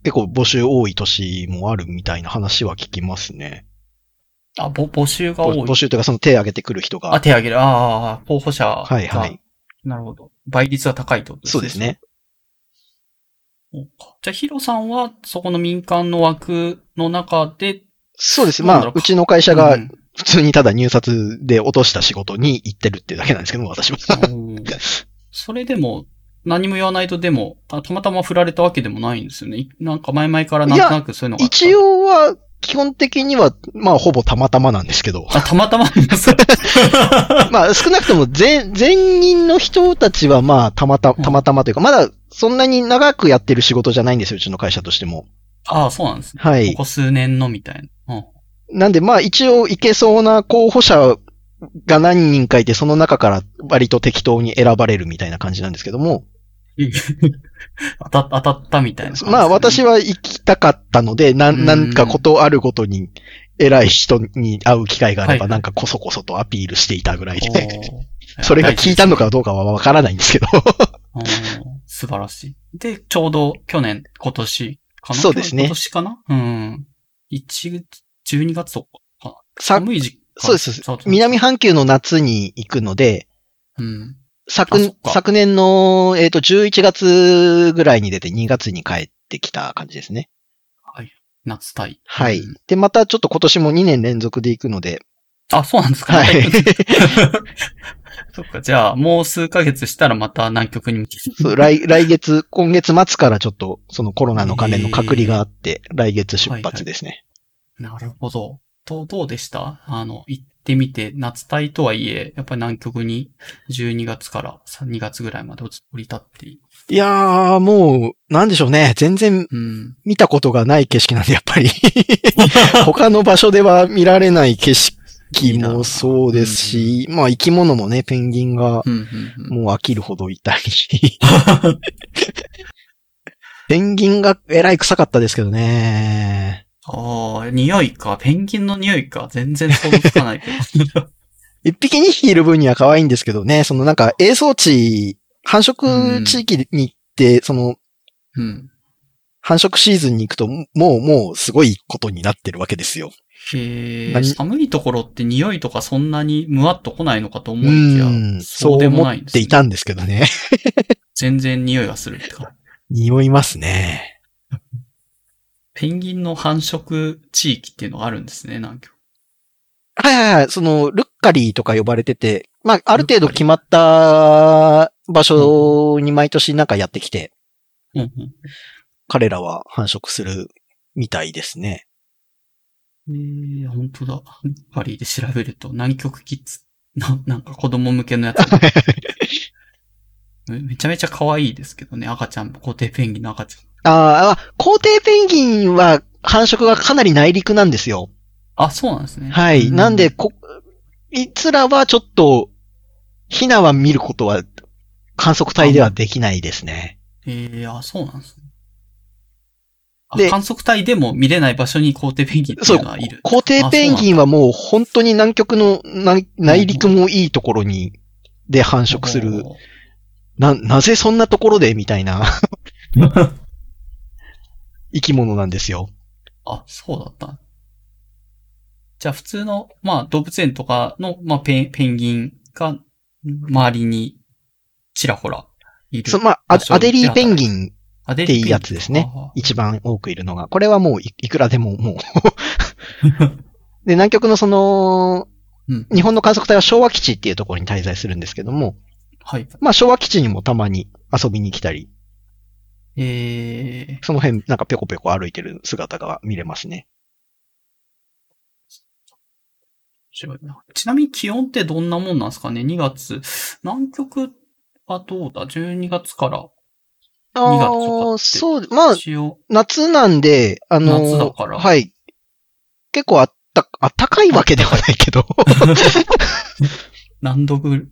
結構募集多い年もあるみたいな話は聞きますね。あ、ぼ、募集が多い募集というかその手挙げてくる人が。あ、手挙げる。ああ、候補者が。はいはい。なるほど。倍率は高いとね。そうですね。じゃあ、ヒロさんは、そこの民間の枠の中で、そうです。まあ、うちの会社が、普通にただ入札で落とした仕事に行ってるっていうだけなんですけども、私は。それでも、何も言わないとでも、たまたま振られたわけでもないんですよね。なんか前々からなんとなくそういうのが一応は、基本的には、まあ、ほぼたまたまなんですけど。あ、たまたま まあ、少なくとも全、全人の人たちは、まあ、たまた、たまたまというか、まだ、そんなに長くやってる仕事じゃないんですよ、うちの会社としても。ああ、そうなんですね。はい。ここ数年のみたいな。うん、なんで、まあ、一応、いけそうな候補者が何人かいて、その中から割と適当に選ばれるみたいな感じなんですけども。当た当たったみたいな、ね、まあ私は行きたかったので、な、なんかことあるごとに、偉い人に会う機会があれば、なんかこそこそとアピールしていたぐらいで、それが聞いたのかどうかはわからないんですけど素晴らしい。で、ちょうど去年、今年かな？そうですね。今年かな？うん。1、12月とか。寒い時期。そうです。南半球の夏に行くので、うん。昨、昨年の、えっ、ー、と、11月ぐらいに出て2月に帰ってきた感じですね。はい。夏対。はい。で、またちょっと今年も2年連続で行くので。あ、そうなんですか、はい。そっか、じゃあ、もう数ヶ月したらまた南極に向けそう、来、来月、今月末からちょっと、そのコロナの関連の隔離があって、来月出発ですね、はいはい。なるほど。どう、どうでした？あの、行ってみて、夏帯とはいえ、やっぱり南極に12月から2月ぐらいまで降り立っていいやー、もう、なんでしょうね。全然、見たことがない景色なんで、やっぱり 他の場所では見られない景色もそうですし、まあ生き物もね、ペンギンが、もう飽きるほどいたり。ペンギンがえらい臭かったですけどね。ああ、匂いか。ペンギンの匂いか。全然想像つかないけど。一匹二匹いる分には可愛いんですけどね、そのなんか、映像地、繁殖地域に行って、その、うん。繁殖シーズンに行くと、もう、もう、すごいことになってるわけですよ。へえ。寒いところって匂いとかそんなにむわっと来ないのかと思いきや、うそうでもないんです、ね、そう思っていたんですけどね。全然匂いがするってか。匂いますね。ペンギンの繁殖地域っていうのがあるんですね、南極。はいはいはい。その、ルッカリーとか呼ばれてて、まあ、ある程度決まった場所に毎年なんかやってきて、うんうん、彼らは繁殖するみたいですね。えー、本当だ。ルッカリーで調べると、南極キッズ。な、なんか子供向けのやつ。めちゃめちゃ可愛いですけどね、赤ちゃん、固定ペンギンの赤ちゃん。ああ、皇帝ペンギンは繁殖がかなり内陸なんですよ。あ、そうなんですね。はい。なんで、こ、いつらはちょっと、ヒナは見ることは観測隊ではできないですね。ええー、あ、そうなんですね。で、観測隊でも見れない場所に皇帝ペンギンっていうのはいる。皇帝ペンギンはもう本当に南極の内陸もいいところに、で繁殖する。な、なぜそんなところで？みたいな 生き物なんですよ。あ、そうだった。じゃあ普通の、まあ動物園とかの、まあペンペンギンが周りにちらほらいる。そう、まあ、アデリーペンギンっていうやつですね。一番多くいるのが。これはもういくらでももう で、南極のその、うん、日本の観測隊は昭和基地っていうところに滞在するんですけども、はい。まあ昭和基地にもたまに遊びに来たり、ええー、その辺なんかぴょこぴょこ歩いてる姿が見れますね。白いな。ちなみに気温ってどんなもんなんですかね ?2 月。南極はどうだ ?12 月から2月とかそう、まあ、夏なんで、あの夏だから。はい。結構あった、あったかいわけではないけど 何度ぐらい？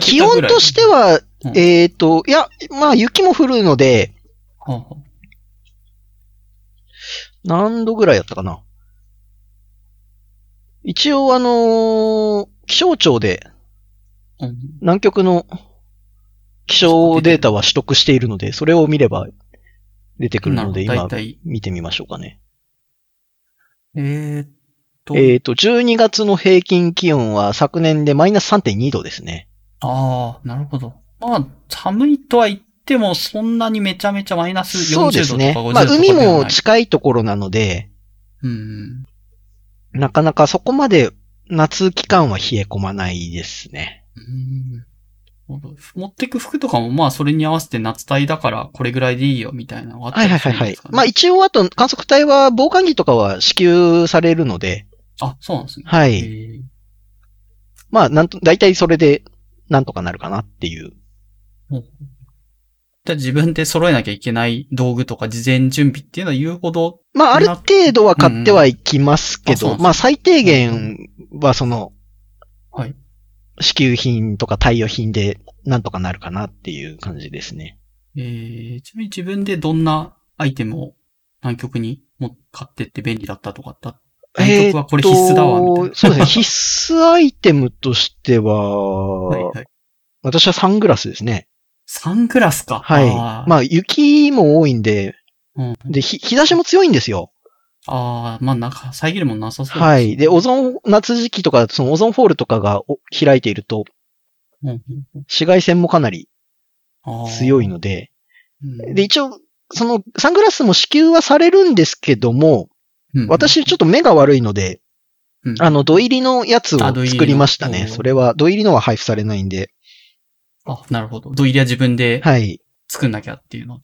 気温としては、うん、えっ、ー、と、いや、まあ雪も降るので、はあ、何度ぐらいやったかな？一応あのー、気象庁で、南極の気象データは取得しているので、それを見れば出てくるので、今見てみましょうかね。えー、っと。えー、っと、12月の平均気温は昨年でマイナス3.2度ですね。ああ、なるほど。まあ、寒いとは言っても、そんなにめちゃめちゃマイナス40度とか50度とかそうですね。まあ、海も近いところなので、うん。なかなかそこまで夏期間は冷え込まないですね。持ってく服とかもまあそれに合わせて夏帯だからこれぐらいでいいよみたいなのがあったりするんですか、ね、はいはいはいはい。まあ一応あと観測隊は防寒着とかは支給されるので。あ、そうなんですね。はい。まあなんと、大体それでなんとかなるかなっていう。じゃあ自分で揃えなきゃいけない道具とか事前準備っていうのは言うほど。まあある程度は買ってはいきますけど、うんうん、まあ最低限はその、はい。支給品とか対応品でなんとかなるかなっていう感じですね。えー、ちなみに自分でどんなアイテムを南極にも買ってって便利だったとかあった？南極はこれ必須だわ、みたいな。そうですね。必須アイテムとしては、はいはい、私はサングラスですね。サングラスか。はい。あまあ、雪も多いんで、うん、で、日差しも強いんですよ。ああ、まあ、なんか、遮るもなさそうです、ね、はい。で、オゾン、夏時期とか、そのオゾンホールとかが開いていると、うん、紫外線もかなり強いので、うん、で、一応、その、サングラスも支給はされるんですけども、うん、私ちょっと目が悪いので、あの、土入りのやつを作りましたね。それは、土入りのは配布されないんで。あ、なるほど。土入りは自分ではい。作んなきゃっていうの？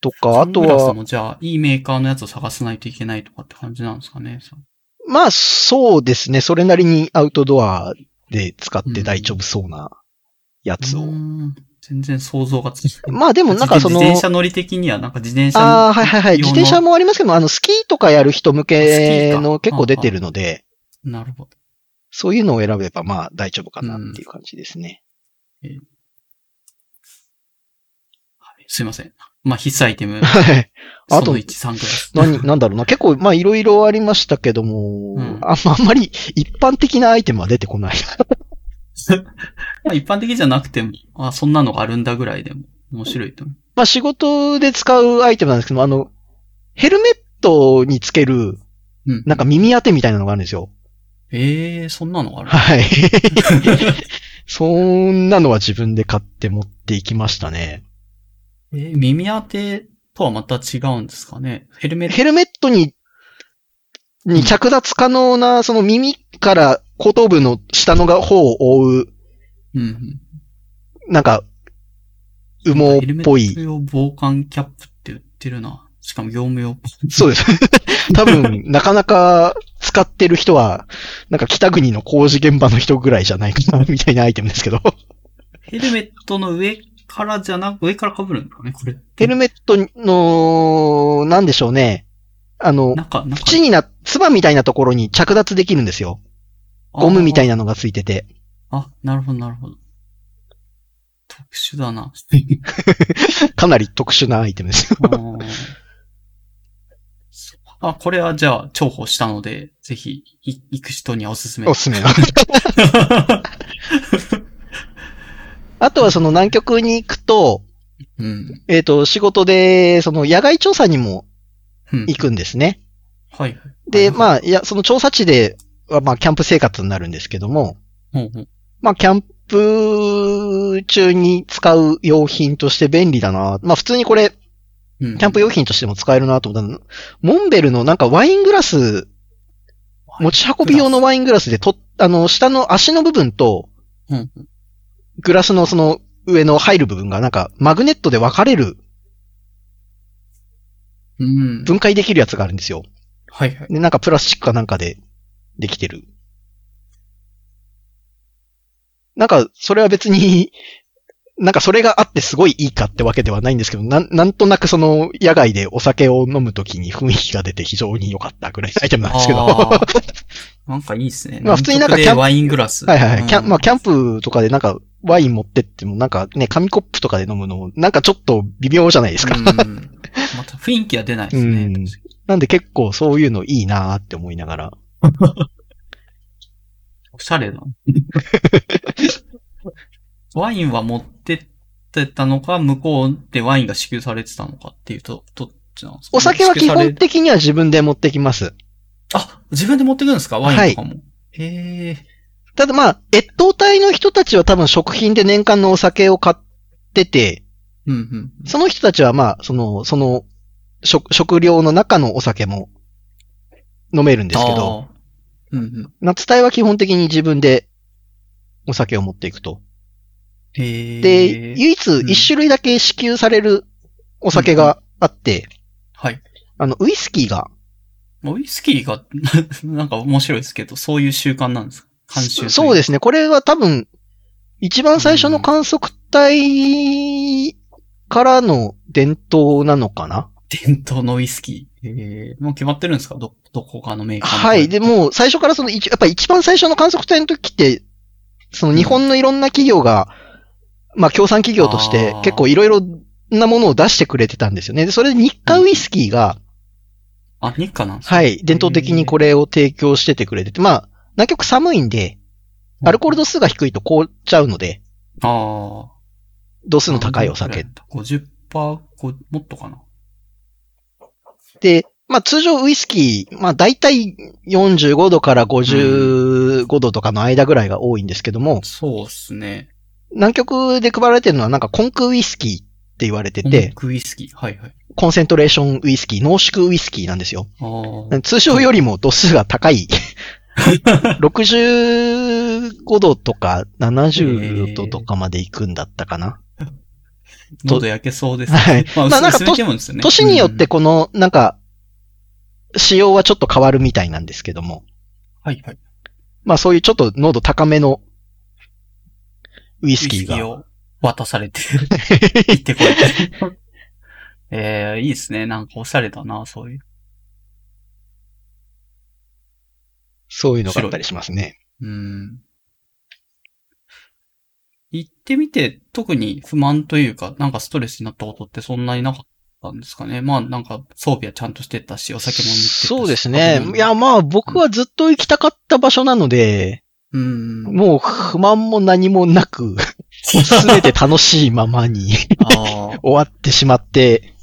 とか、あとは。もじゃあ、いいメーカーのやつを探さないといけないとかって感じなんですかね。まあ、そうですね。それなりにアウトドアで使って大丈夫そうなやつを。うん、全然想像がつかない。まあでもなんかその。自転車乗り的にはなんか自転車ああ、はいはいはい。自転車もありますけど、あの、スキーとかやる人向けの結構出てるので。なるほど。そういうのを選べばまあ大丈夫かなっていう感じですね。うん、えー、すいません。まあ必須アイテム。はい。あと、1、3くらい。何、なんだろうな。結構、まあいろいろありましたけども、うん、ああんまり一般的なアイテムは出てこない。まあ一般的じゃなくても、あ、そんなのがあるんだぐらいでも面白いと思う。まあ仕事で使うアイテムなんですけども、あの、ヘルメットにつける、なんか耳当てみたいなのがあるんですよ。ええー、そんなのある？はい。そんなのは自分で買って持っていきましたね。えー、耳当てとはまた違うんですかね？ヘルメット？ヘルメットに、に着脱可能な、その耳から後頭部の下の方を覆う、うん、なんか、羽毛っぽい。ヘルメット用防寒キャップって売ってるな。しかも業務用。そうです。多分、なかなか使ってる人は、なんか北国の工事現場の人ぐらいじゃないかな、みたいなアイテムですけど。ヘルメットの上からじゃなく、上から被るんですかね、これ。ヘルメットの、なんでしょうね。あの、縁にな、つばみたいなところに着脱できるんですよ。ゴムみたいなのがついてて。あ、なるほど、なるほど。特殊だな。かなり特殊なアイテムですよ。あ、これはじゃあ重宝したので、ぜひ、行く人にはおすすめ。おすすめ。あとはその南極に行くと、うん、えっ、ー、と、仕事で、その野外調査にも行くんですね。うん、はい。で、まあ、いや、その調査地では、まあ、キャンプ生活になるんですけども、うんうん、まあ、キャンプ中に使う用品として便利だな。まあ、普通にこれ、キャンプ用品としても使えるなと思ったモンベルのなんかワイングラス、持ち運び用のワイングラスでと、あの、下の足の部分と、グラスのその上の入る部分がなんかマグネットで分かれる、分解できるやつがあるんですよ。はいはい。で、なんかプラスチックかなんかでできてる。なんか、それは別に、なんかそれがあってすごいいいかってわけではないんですけど、なん、なんとなくその野外でお酒を飲むときに雰囲気が出て非常に良かったぐらいのアイテムなんですけど。なんかいいですね。まあ普通になんかキャンプ。ワイングラス。はいはい、うん、キャン、まあキャンプとかでなんかワイン持ってってもなんかね、紙コップとかで飲むのもなんかちょっと微妙じゃないですか。うん、また雰囲気は出ないですね。うん、なんで結構そういうのいいなーって思いながら。おしゃれな。ワインは持ってってたのか、向こうでワインが支給されてたのかっていうと、どっちなんですか、お酒は基本的には自分で持ってきます。あ、自分で持ってくるんですか？ワインとかも。はい、へえ。ただまあ、越冬隊の人たちは多分食品で年間のお酒を買ってて、うんうん、その人たちはまあ、その、その、食、食料の中のお酒も飲めるんですけど、うんうん、夏隊は基本的に自分でお酒を持っていくと。で、唯一一種類だけ支給されるお酒があって、うん、はい。あの、ウイスキーが。ウイスキーが なんか面白いですけど、そういう習慣なんですか？そうですね。これは多分、一番最初の観測隊からの伝統なのかな、伝統のウイスキー？えー、もう決まってるんですか？ど、どこかのメーカーはい。で、も最初からその、やっぱ一番最初の観測隊の時って、その日本のいろんな企業が、まあ、協賛企業として結構いろいろなものを出してくれてたんですよね。で、それで日課ウイスキーが、うん、あ、日課なんですかはい。伝統的にこれを提供しててくれてて、まあ、南極寒いんで、アルコール度数が低いと凍っちゃうので、ああ。度数の高いお酒。50%、もっとかな。で、まあ通常ウイスキー、まあ大体45度から55度とかの間ぐらいが多いんですけども、うん、そうですね。南極で配られてるのはなんかコンクウイスキーって言われてて、コンクウイスキーはいはい。コンセントレーションウイスキー、濃縮ウイスキーなんですよ。通常よりも度数が高い。65度とか70度とかまで行くんだったかな。喉焼けそうですね。はい。まあ、なんか、年によってこの、なんか、仕様はちょっと変わるみたいなんですけども。はいはい。まあそういうちょっと濃度高めのウイスキーが。ウイスキーを渡されて、行ってこいて。え えー、いいですね。なんかおしゃれだな、そういう。そういうのがあったりしますね。うん。行ってみて、特に不満というか、なんかストレスになったことってそんなになかったんですかね。まあなんか装備はちゃんとしてたし、お酒も見てたし。そうですね。いやまあ僕はずっと行きたかった場所なので、うん、もう不満も何もなく、すべて楽しいままに終わってしまって、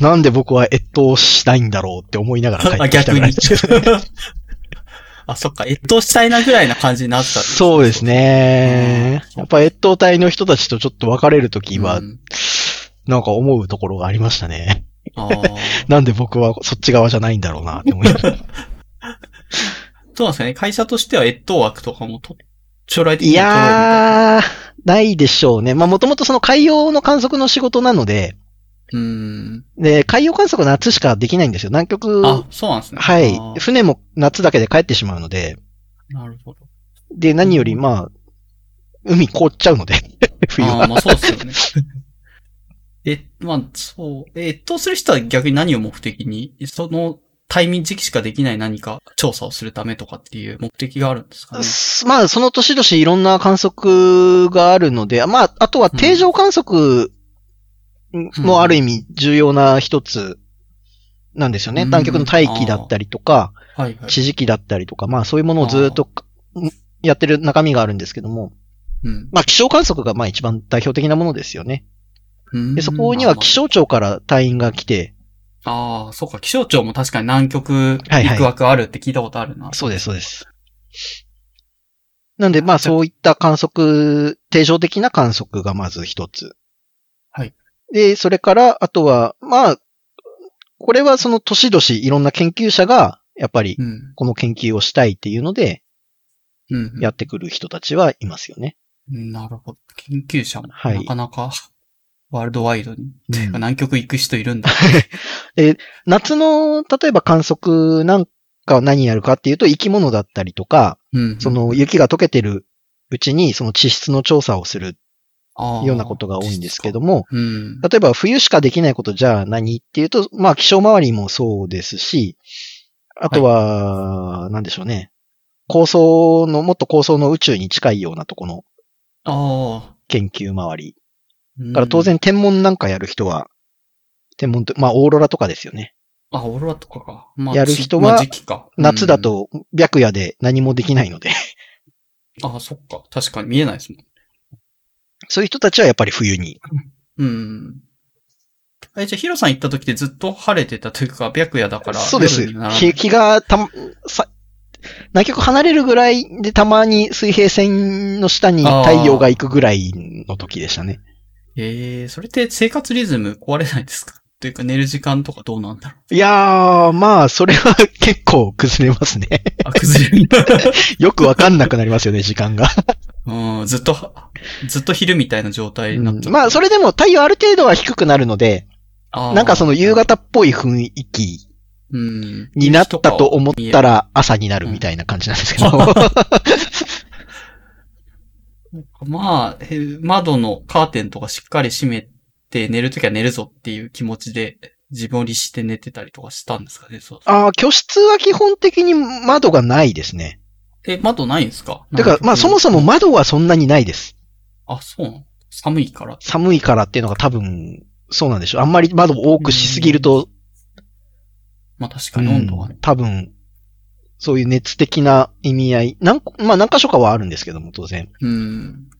なんで僕は越冬したいんだろうって思いながら帰ってきたぐらい。です、ね。あ、そっか、越冬したいなぐらいな感じになったんです、そうですね。やっぱ越冬隊の人たちとちょっと別れるときは、うん、なんか思うところがありましたね。なんで僕はそっち側じゃないんだろうなって思いながら。そうなんですかね。会社としては越冬枠とかもと、将来的にいやー、ないでしょうね。まあもともとその海洋の観測の仕事なので、うん。で、海洋観測夏しかできないんですよ。南極。あ、そうなんですね。はい。船も夏だけで帰ってしまうので。なるほど。で、何より、まあ、海凍っちゃうので 冬は。あまあそうですよね。え、まあ、そう。え、越冬する人は逆に何を目的に、そのタイミング時期しかできない何か調査をするためとかっていう目的があるんですかね？まあ、その年々いろんな観測があるので、まあ、あとは定常観測もある意味重要な一つなんですよね。南極の大気だったりとか、はいはい、地磁気だったりとか、まあそういうものをずっとやってる中身があるんですけども、うん、まあ気象観測がまあ一番代表的なものですよね。でそこには気象庁から隊員が来て、ああ、そうか、気象庁も確かに南極行く枠あるって聞いたことあるな。はいはい、そうです、そうです。なんで、まあそういった観測、定常的な観測がまず一つ。はい。で、それから、あとは、まあ、これはその年々いろんな研究者が、やっぱり、この研究をしたいっていうので、やってくる人たちはいますよね。なるほど。研究者も、なかなか、ワールドワイドに、うん、南極行く人いるんだ。え、夏の、例えば観測なんか何やるかっていうと、生き物だったりとか、うんうん、その雪が溶けてるうちに、その地質の調査をするようなことが多いんですけども、うん、例えば冬しかできないことじゃあ何っていうと、まあ気象周りもそうですし、あとは、はい、なんでしょうね。高層の、もっと高層の宇宙に近いようなとこの研究周り。だから当然天文なんかやる人は、天文って、まあオーロラとかですよね。あ、オーロラとかか。まあ、やる人は、夏だと白夜で何もできないのでああ、そっか。確かに見えないですもん。そういう人たちはやっぱり冬に。うん。え、じゃあヒロさん行った時ってずっと晴れてたというか、白夜だから。そうです。日日がた、さ、南極離れるぐらいでたまに水平線の下に太陽が行くぐらいの時でしたね。ええー、それって生活リズム壊れないですか？というか寝る時間とかどうなんだろう？いやー、まあ、それは結構崩れますね。あ、崩れる。よくわかんなくなりますよね、時間が。うん、ずっと、ずっと昼みたいな状態になって、うん、まあ、それでも太陽ある程度は低くなるので、なんかその夕方っぽい雰囲気になったと思ったら朝になるみたいな感じなんですけど。まあ、窓のカーテンとかしっかり閉めて寝るときは寝るぞっていう気持ちで自分を律して寝てたりとかしたんですかねそうああ、居室は基本的に窓がないですね。え、窓ないんですか？てか、まあそもそも窓はそんなにないです。あ、そうなの？寒いから寒いからっていうのが多分、そうなんでしょう。あんまり窓を多くしすぎると、まあ確かに温度はね。多分、そういう熱的な意味合い、何、まあ何箇所かはあるんですけども、当然。うん。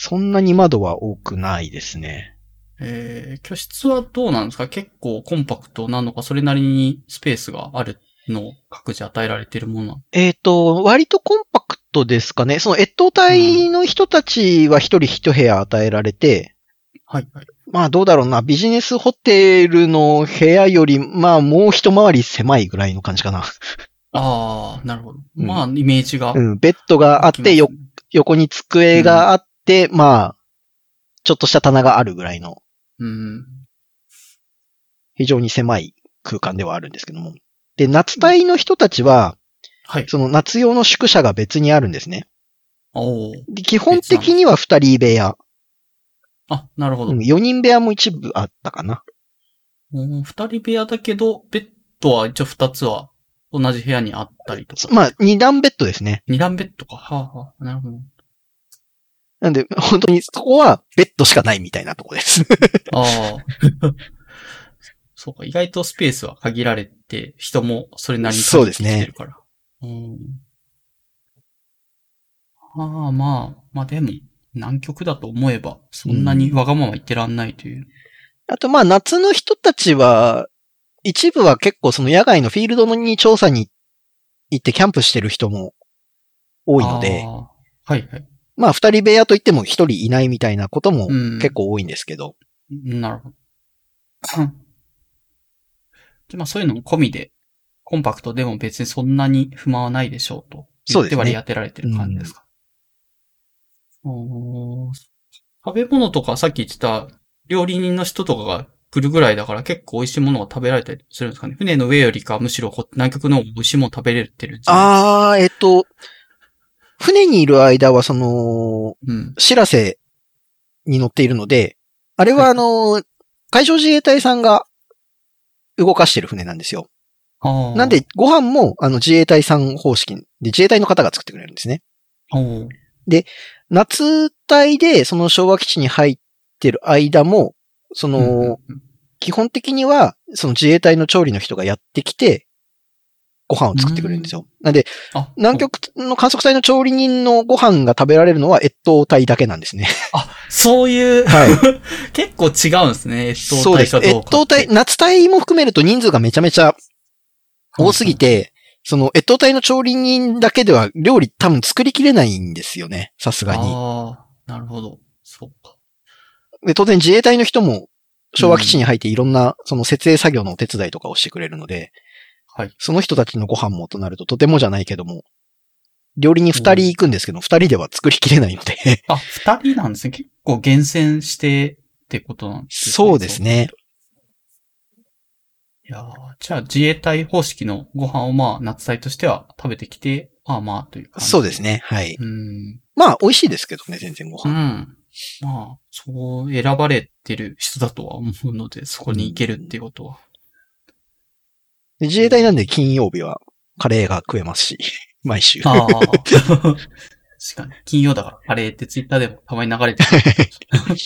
そんなに窓は多くないですね。えー、居室はどうなんですか？結構コンパクトなのか、それなりにスペースがあるの各自与えられているものえっ、ー、と、割とコンパクトですかね。その越冬隊の人たちは一人一部屋与えられて、はい、はい。まあどうだろうな、ビジネスホテルの部屋より、まあもう一回り狭いぐらいの感じかな。ああ、なるほど。まあ、イメージが。うん、ベッドがあって、よ、横に机があって、うん、まあ、ちょっとした棚があるぐらいの。うん。非常に狭い空間ではあるんですけども。で、夏隊の人たちは、はい。その夏用の宿舎が別にあるんですね。おで基本的には二人部屋。あ、なるほど。四、人部屋も一部あったかな。二人部屋だけど、ベッドは一応二つは同じ部屋にあったりとか。まあ、二段ベッドですね。二段ベッドか。はあ、はあ、なるほど。なんで、本当にそこはベッドしかないみたいなとこです。ああ。そうか、意外とスペースは限られて、人もそれなりにそうですね。から。うん。ああ、まあ、まあでも、南極だと思えば、そんなにわがまま言ってらんないという。うん、あと、まあ、夏の人たちは、一部は結構その野外のフィールドに調査に行ってキャンプしてる人も多いので、はいはい。まあ二人部屋といっても一人いないみたいなことも結構多いんですけど。うん、なるほど。で、まあそういうのも込みで、コンパクトでも別にそんなに不満はないでしょうと。そうですね。割り当てられてる感じですか？うん、食べ物とかさっき言ってた料理人の人とかが来るぐらいだから結構美味しいものが食べられたりするんですかね？船の上よりかむしろ南極の美味しいもの食べれてるんああ、えっと、船にいる間はその、うん、知らせに乗っているので、あれはあの、はい、海上自衛隊さんが動かしてる船なんですよ。なんで、ご飯も、あの、自衛隊さん方式で、自衛隊の方が作ってくれるんですね。で、夏隊で、その昭和基地に入ってる間も、その、基本的には、その自衛隊の調理の人がやってきて、ご飯を作ってくれるんですよ。なんで、南極の観測隊の調理人のご飯が食べられるのは越冬隊だけなんですね。あ、そういう、はい、結構違うんですね、越冬隊そうです。越冬隊、夏隊も含めると人数がめちゃめちゃ多すぎて、その、越冬隊の調理人だけでは料理多分作りきれないんですよね。さすがに。ああ、なるほど。そうか。で、当然自衛隊の人も昭和基地に入っていろんな、その設営作業のお手伝いとかをしてくれるので、はい。その人たちのご飯もとなるととてもじゃないけども、料理人二人行くんですけど、二人では作りきれないのであ、二人なんですね。結構厳選してってことなんですね。そうですね。いやーじゃあ自衛隊方式のご飯をまあ夏隊としては食べてきて、まあまあという感じ。そうです。ね。はい。うん。まあ、美味しいですけどね、全然ごう飯。ん。まあ、そう選ばれてる人だとは思うので、そこに行けるっていうことは。で自衛隊なんで金曜日はカレーが食えますし、毎週。ああ。確かに。金曜だから、カレーってツイッターでもたまに流れてる。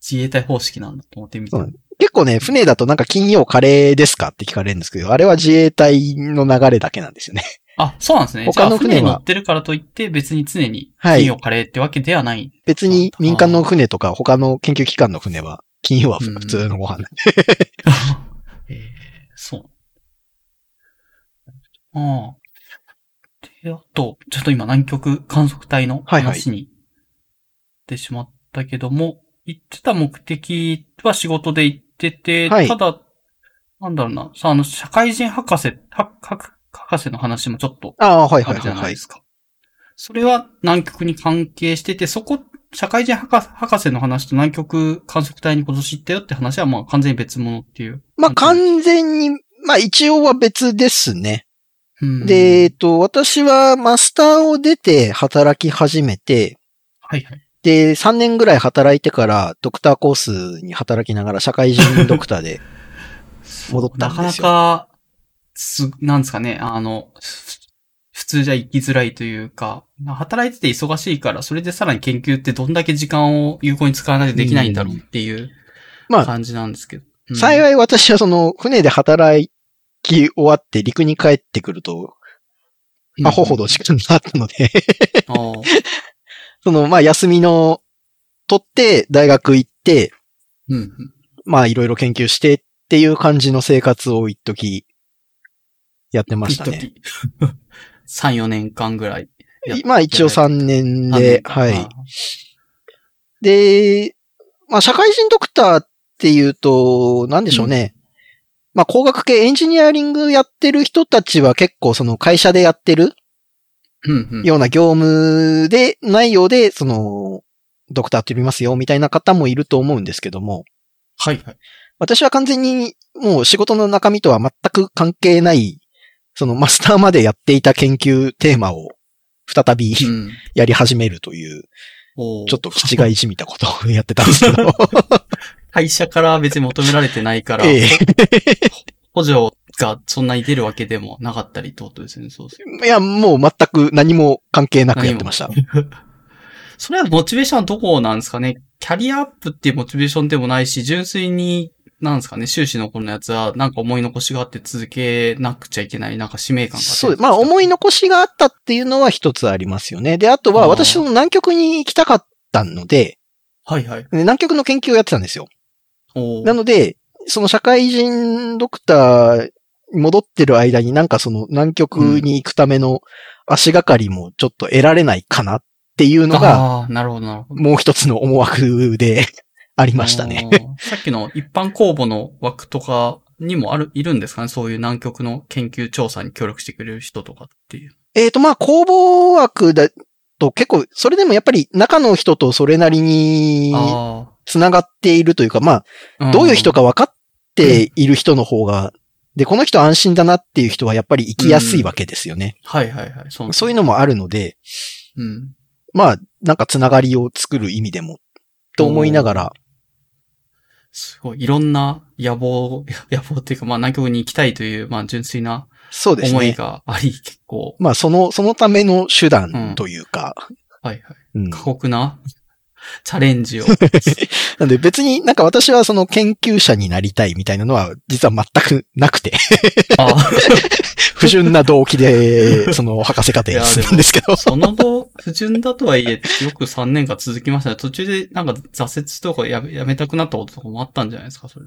自衛隊方式なんだと思ってみた。結構ね、船だとなんか金曜カレーですかって聞かれるんですけど、あれは自衛隊の流れだけなんですよね。あ、そうなんですね。他の船に乗ってるからといって別に常にはい金曜カレーってわけではない。別に民間の船とか他の研究機関の船は金曜はうん普通のご飯なんで。えー、そう。ああ。で、あと、ちょっと今南極観測隊のはいはい話に、ってしまったけども、行ってた目的は仕事で行ってて、はいただ、なんだろうな、さ、あの、社会人博士、は博博士の話もちょっとああ、はいあるじはいはいはい。ゃないですか。それは南極に関係してて、そこ、社会人博士博士の話と南極観測隊に今年行ったよって話はまあ完全に別物っていう。まあ完全に、まあ一応は別ですね。うんで、えっと、私はマスターを出て働き始めて、はいはい。で、3年ぐらい働いてからドクターコースに働きながら社会人ドクターで、戻ったんですよなかなか、す、なんですかね、あの、ふ普通じゃ生きづらいというか、働いてて忙しいから、それでさらに研究ってどんだけ時間を有効に使わないとできないんだろうっていうまあ、感じなんですけど。うん幸い私はその船で働き終わって陸に帰ってくると、アホほど時間があったので、その、まあ休みの、取って大学行って、うんうん。まあいろいろ研究してっていう感じの生活を一時やってましたね。一時3、4年間ぐらい。やまあ一応3年で、はい。あで、まあ社会人ドクターっていうと、なんでしょうね。まあ工学系エンジニアリングやってる人たちは結構その会社でやってる。ような業務で、内容で、その、ドクターって呼びますよ、みたいな方もいると思うんですけども、はいはい。私は完全にもう仕事の中身とは全く関係ない、そのマスターまでやっていた研究テーマを再びうん。やり始めるという、ちょっと口がいじみたことをやってたんですけど。会社から別に求められてないから、え 補助がそんなに出るわけでもなかったりってことですよね、そうですえいや、もう全く何も関係なくやってました。それはモチベーションはどこなんですかね？キャリアアップっていうモチベーションでもないし、純粋に、なんですかね、修士の頃のやつは、なんか思い残しがあって続けなくちゃいけない、なんか使命感があって。そう、まあ思い残しがあったっていうのは一つありますよね。で、あとは私その南極に行きたかったので、はいはい。で南極の研究をやってたんですよ。なので、その社会人ドクターに戻ってる間になんかその南極に行くための足がかりもちょっと得られないかなっていうのが、なるほど。もう一つの思惑でありましたね。さっきの一般公募の枠とかにもある、いるんですかね？そういう南極の研究調査に協力してくれる人とかっていう。えっと、まあ、公募枠だと結構、それでもやっぱり中の人とそれなりにあ繋がっているというか、まあ。あ、どういう人か。か分かっている人の方が、で、この人安心だなっていう人はやっぱり生きやすいわけですよね。はいはいはい。そうそういうのもあるので、うん。まあ、なんかつながりを作る意味でも、と思いながら、すごい、いろんな野望、野望っていうか、まあ南極に行きたいという、まあ純粋なそうです思いね。があり、結構、まあ、その、そのための手段というか、はいはい。うん過酷なチャレンジを。なんで別になんか私はその研究者になりたいみたいなのは実は全くなくて、あ 不純な動機で、その博士課程に進むんですけど。その後、不純だとはいえ、よく3年間続きましたね。途中でなんか挫折とかやめやめたくなったこととかもあったんじゃないですか、それ。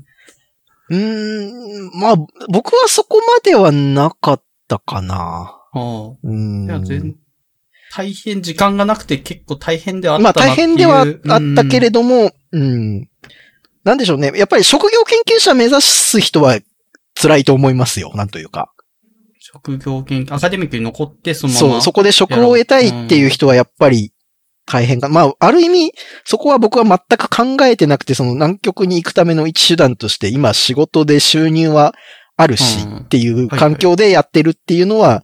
うーん、まあ、僕はそこまではなかったかな。ああ。うん。いや、全、大変時間がなくて結構大変ではあっまあたなっていう。大変ではあったけれども、うん。なんでしょうね。やっぱり職業研究者目指す人は辛いと思いますよ。なんというか。職業研究、アカデミックに残ってそのまま。そう、そこで職を得たいっていう人はやっぱり大変か。まあ、ある意味、そこは僕は全く考えてなくて、その南極に行くための一手段として、今仕事で収入はあるしうんっていう環境でやってるっていうのは、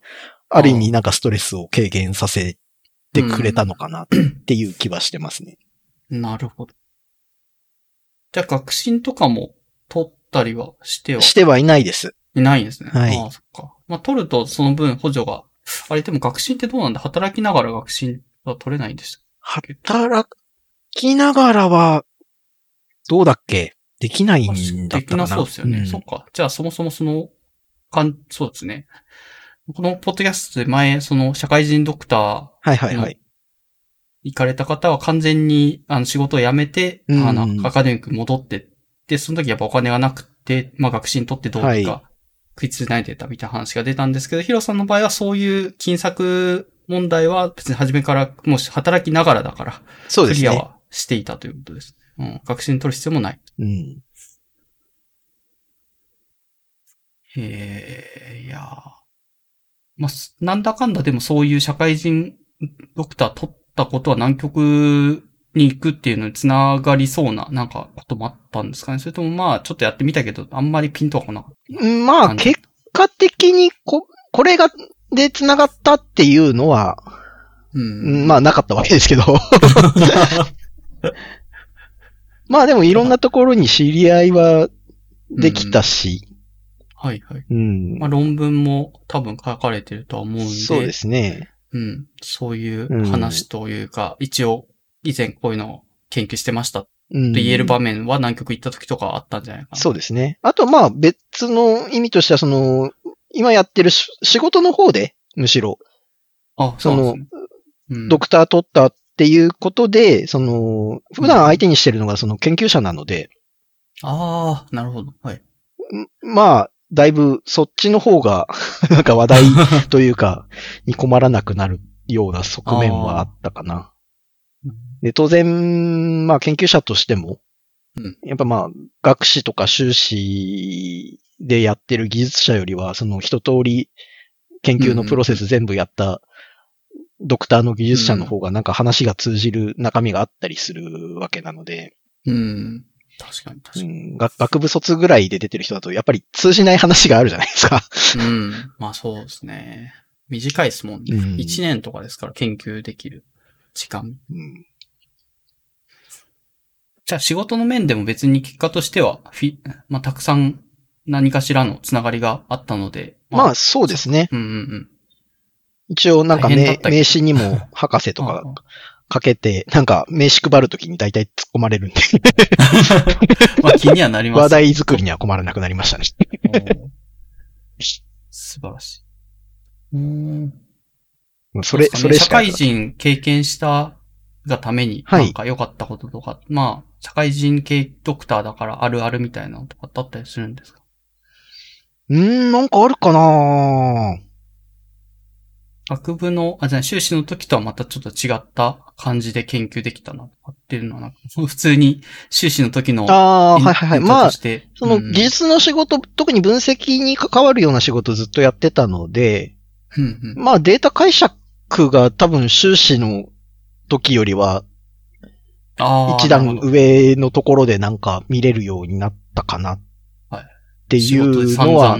ある意味なんかストレスを軽減させてくれたのかなっていう気はしてますね。なるほど。じゃあ、学信とかも取ったりはしてはしてはいないです。いないんですね。はいああ、そっか。まあ、取るとその分補助が、あれでも学信ってどうなんだ働きながら学信は取れないんでした働きながらは、どうだっけ？できないんだできったかな。なそうですよね。んそっか。じゃあそもそもその、かん、そうですね。このポッドキャストで前、その社会人ドクターはいはいはい。行かれた方は完全にあの仕事を辞めて、うんあの、アカデミックに戻ってって、その時やっぱお金がなくて、まあ学士にとってどうにかは食いつないでたみたいな話が出たんですけど、ヒロさんの場合はそういう金策問題は別に初めからもし働きながらだから、そうですね。クリアはしていたということです。うん。学士に取る必要もない。うん。へえ、いやーまあ、すなんだかんだでもそういう社会人ドクター取ったことは南極に行くっていうのにつながりそうな、なんかこともあったんですかね？それともまあ、ちょっとやってみたけど、あんまりピンとは来なかっうんまあ、結果的にこ、これが、で繋がったっていうのは、た。ううんん。まあなかったわけですけど。まあでもいろんなところに知り合いはできたし、はいはい。うん。まあ、論文も多分書かれてるとは思うんで。そうですね。うん。そういう話というか、一応、以前こういうのを研究してましたとうん。言える場面は南極行った時とかはあったんじゃないかな。そうですね。あとまあ別の意味としてはその、今やってるし仕事の方で、むしろ、あ、そうなんですね。うんドクター取ったっていうことで、その、普段相手にしてるのがその研究者なので、ああ、なるほど。はい。まあ、だいぶそっちの方が、なんか話題というか、に困らなくなるような側面はあったかな。で、当然、まあ研究者としても、うん。やっぱまあ、学士とか修士でやってる技術者よりは、その一通り研究のプロセス全部やったドクターの技術者の方がなんか話が通じる中身があったりするわけなので、うん。確かに確かに。うん、学学部卒ぐらいで出てる人だとやっぱり通じない話があるじゃないですか。うん。まあそうですね。短いですもんね。うん一年とかですから研究できる時間。うんじゃあ仕事の面でも別に結果としては、フィ、まあたくさん何かしらのつながりがあったので。まあそうですね。うんうんうん。一応なんか名名刺にも博士とか かけて、なんか名刺配るときに大体突っ込まれるんで、まあ気にはなります。話題作りには困らなくなりましたね。素晴らしい。うん。それ、それ。社会人経験したがために、はいなんか良かったこととか、まあ、社会人系ドクターだからあるあるみたいなのとかってあったりするんですか？うーん、なんかあるかな学部の、あ、じゃあ修士の時とはまたちょっと違った感じで研究できたなとかっていうのはなんか、普通に修士の時のああー、はいはいはい。まあとし、て。そのうん技術の仕事、特に分析に関わるような仕事をずっとやってたので、うんうん。まあデータ解釈が多分修士の時よりは一段上のところでなんか見れるようになったかなはいっていうのは、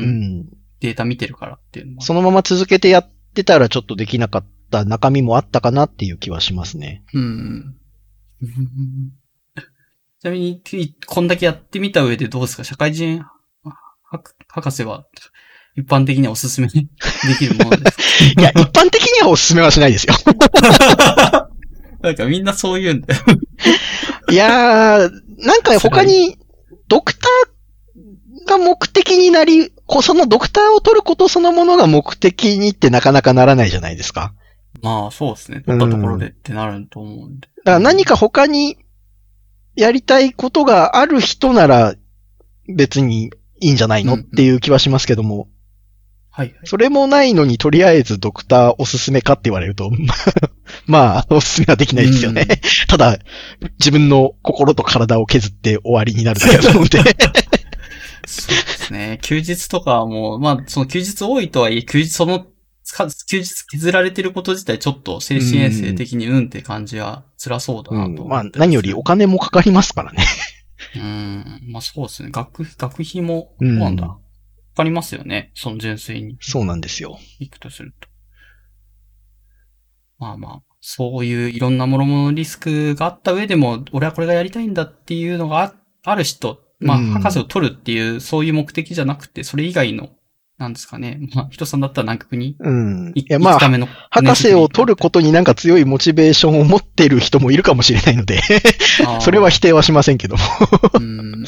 データ見てるからっていうのも。そのまま続けてやってたらちょっとできなかった中身もあったかなっていう気はしますね。うんうん。ちなみに、いこんだけやってみた上でどうですか？社会人博博士は一般的にはおすすめできるものですか？いや、一般的にはお勧めはしないですよ。なんかみんなそう言うんだよ。いやー、なんか他に、ドクターが目的になり、こそのドクターを取ることそのものが目的にってなかなかならないじゃないですか。まあそうですね。取ったところでってなると思うんで。だから何か他にやりたいことがある人なら別にいいんじゃないのうんうんっていう気はしますけども、はい。それもないのに、とりあえずドクターおすすめかって言われると、まあ、おすすめはできないですよね。ただ、自分の心と体を削って終わりになるだけだと思うんで。そうですね。休日とかも、まあ、その休日多いとはいえ、休日その、休日削られてること自体ちょっと精神衛生的にうんって感じは辛そうだなと、うん、まあ、何よりお金もかかりますからね。うん。まあそうですね。学、学費も、そうなんだ。かかりますよね。その純粋に。そうなんですよ。行くとすると。まあまあ、そういういろんなもろものリスクがあった上でも、俺はこれがやりたいんだっていうのがある人、まあ、博士を取るっていう、そういう目的じゃなくて、それ以外のなんですかね。まあ、人さんだったら南極にうん。いや、まあ、博士を取ることになんか強いモチベーションを持っている人もいるかもしれないので それは否定はしませんけどもうん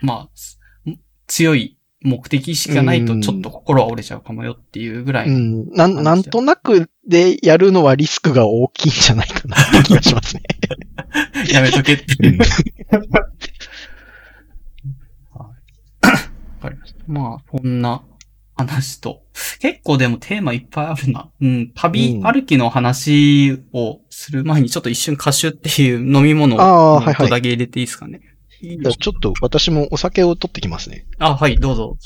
まあ、強い目的しかないとちょっと心は折れちゃうかもよっていうぐらい。うん。なん、なんとなくでやるのはリスクが大きいんじゃないかなって気がしますね やめとけって。わかりまあ、こんな話と。結構でもテーマいっぱいあるな。うん。旅歩きの話をする前にちょっと一瞬歌手っていう飲み物をちょっとだけ入れていいですかね。はいはい、ちょっと私もお酒を取ってきますね。あ、はい、どうぞ。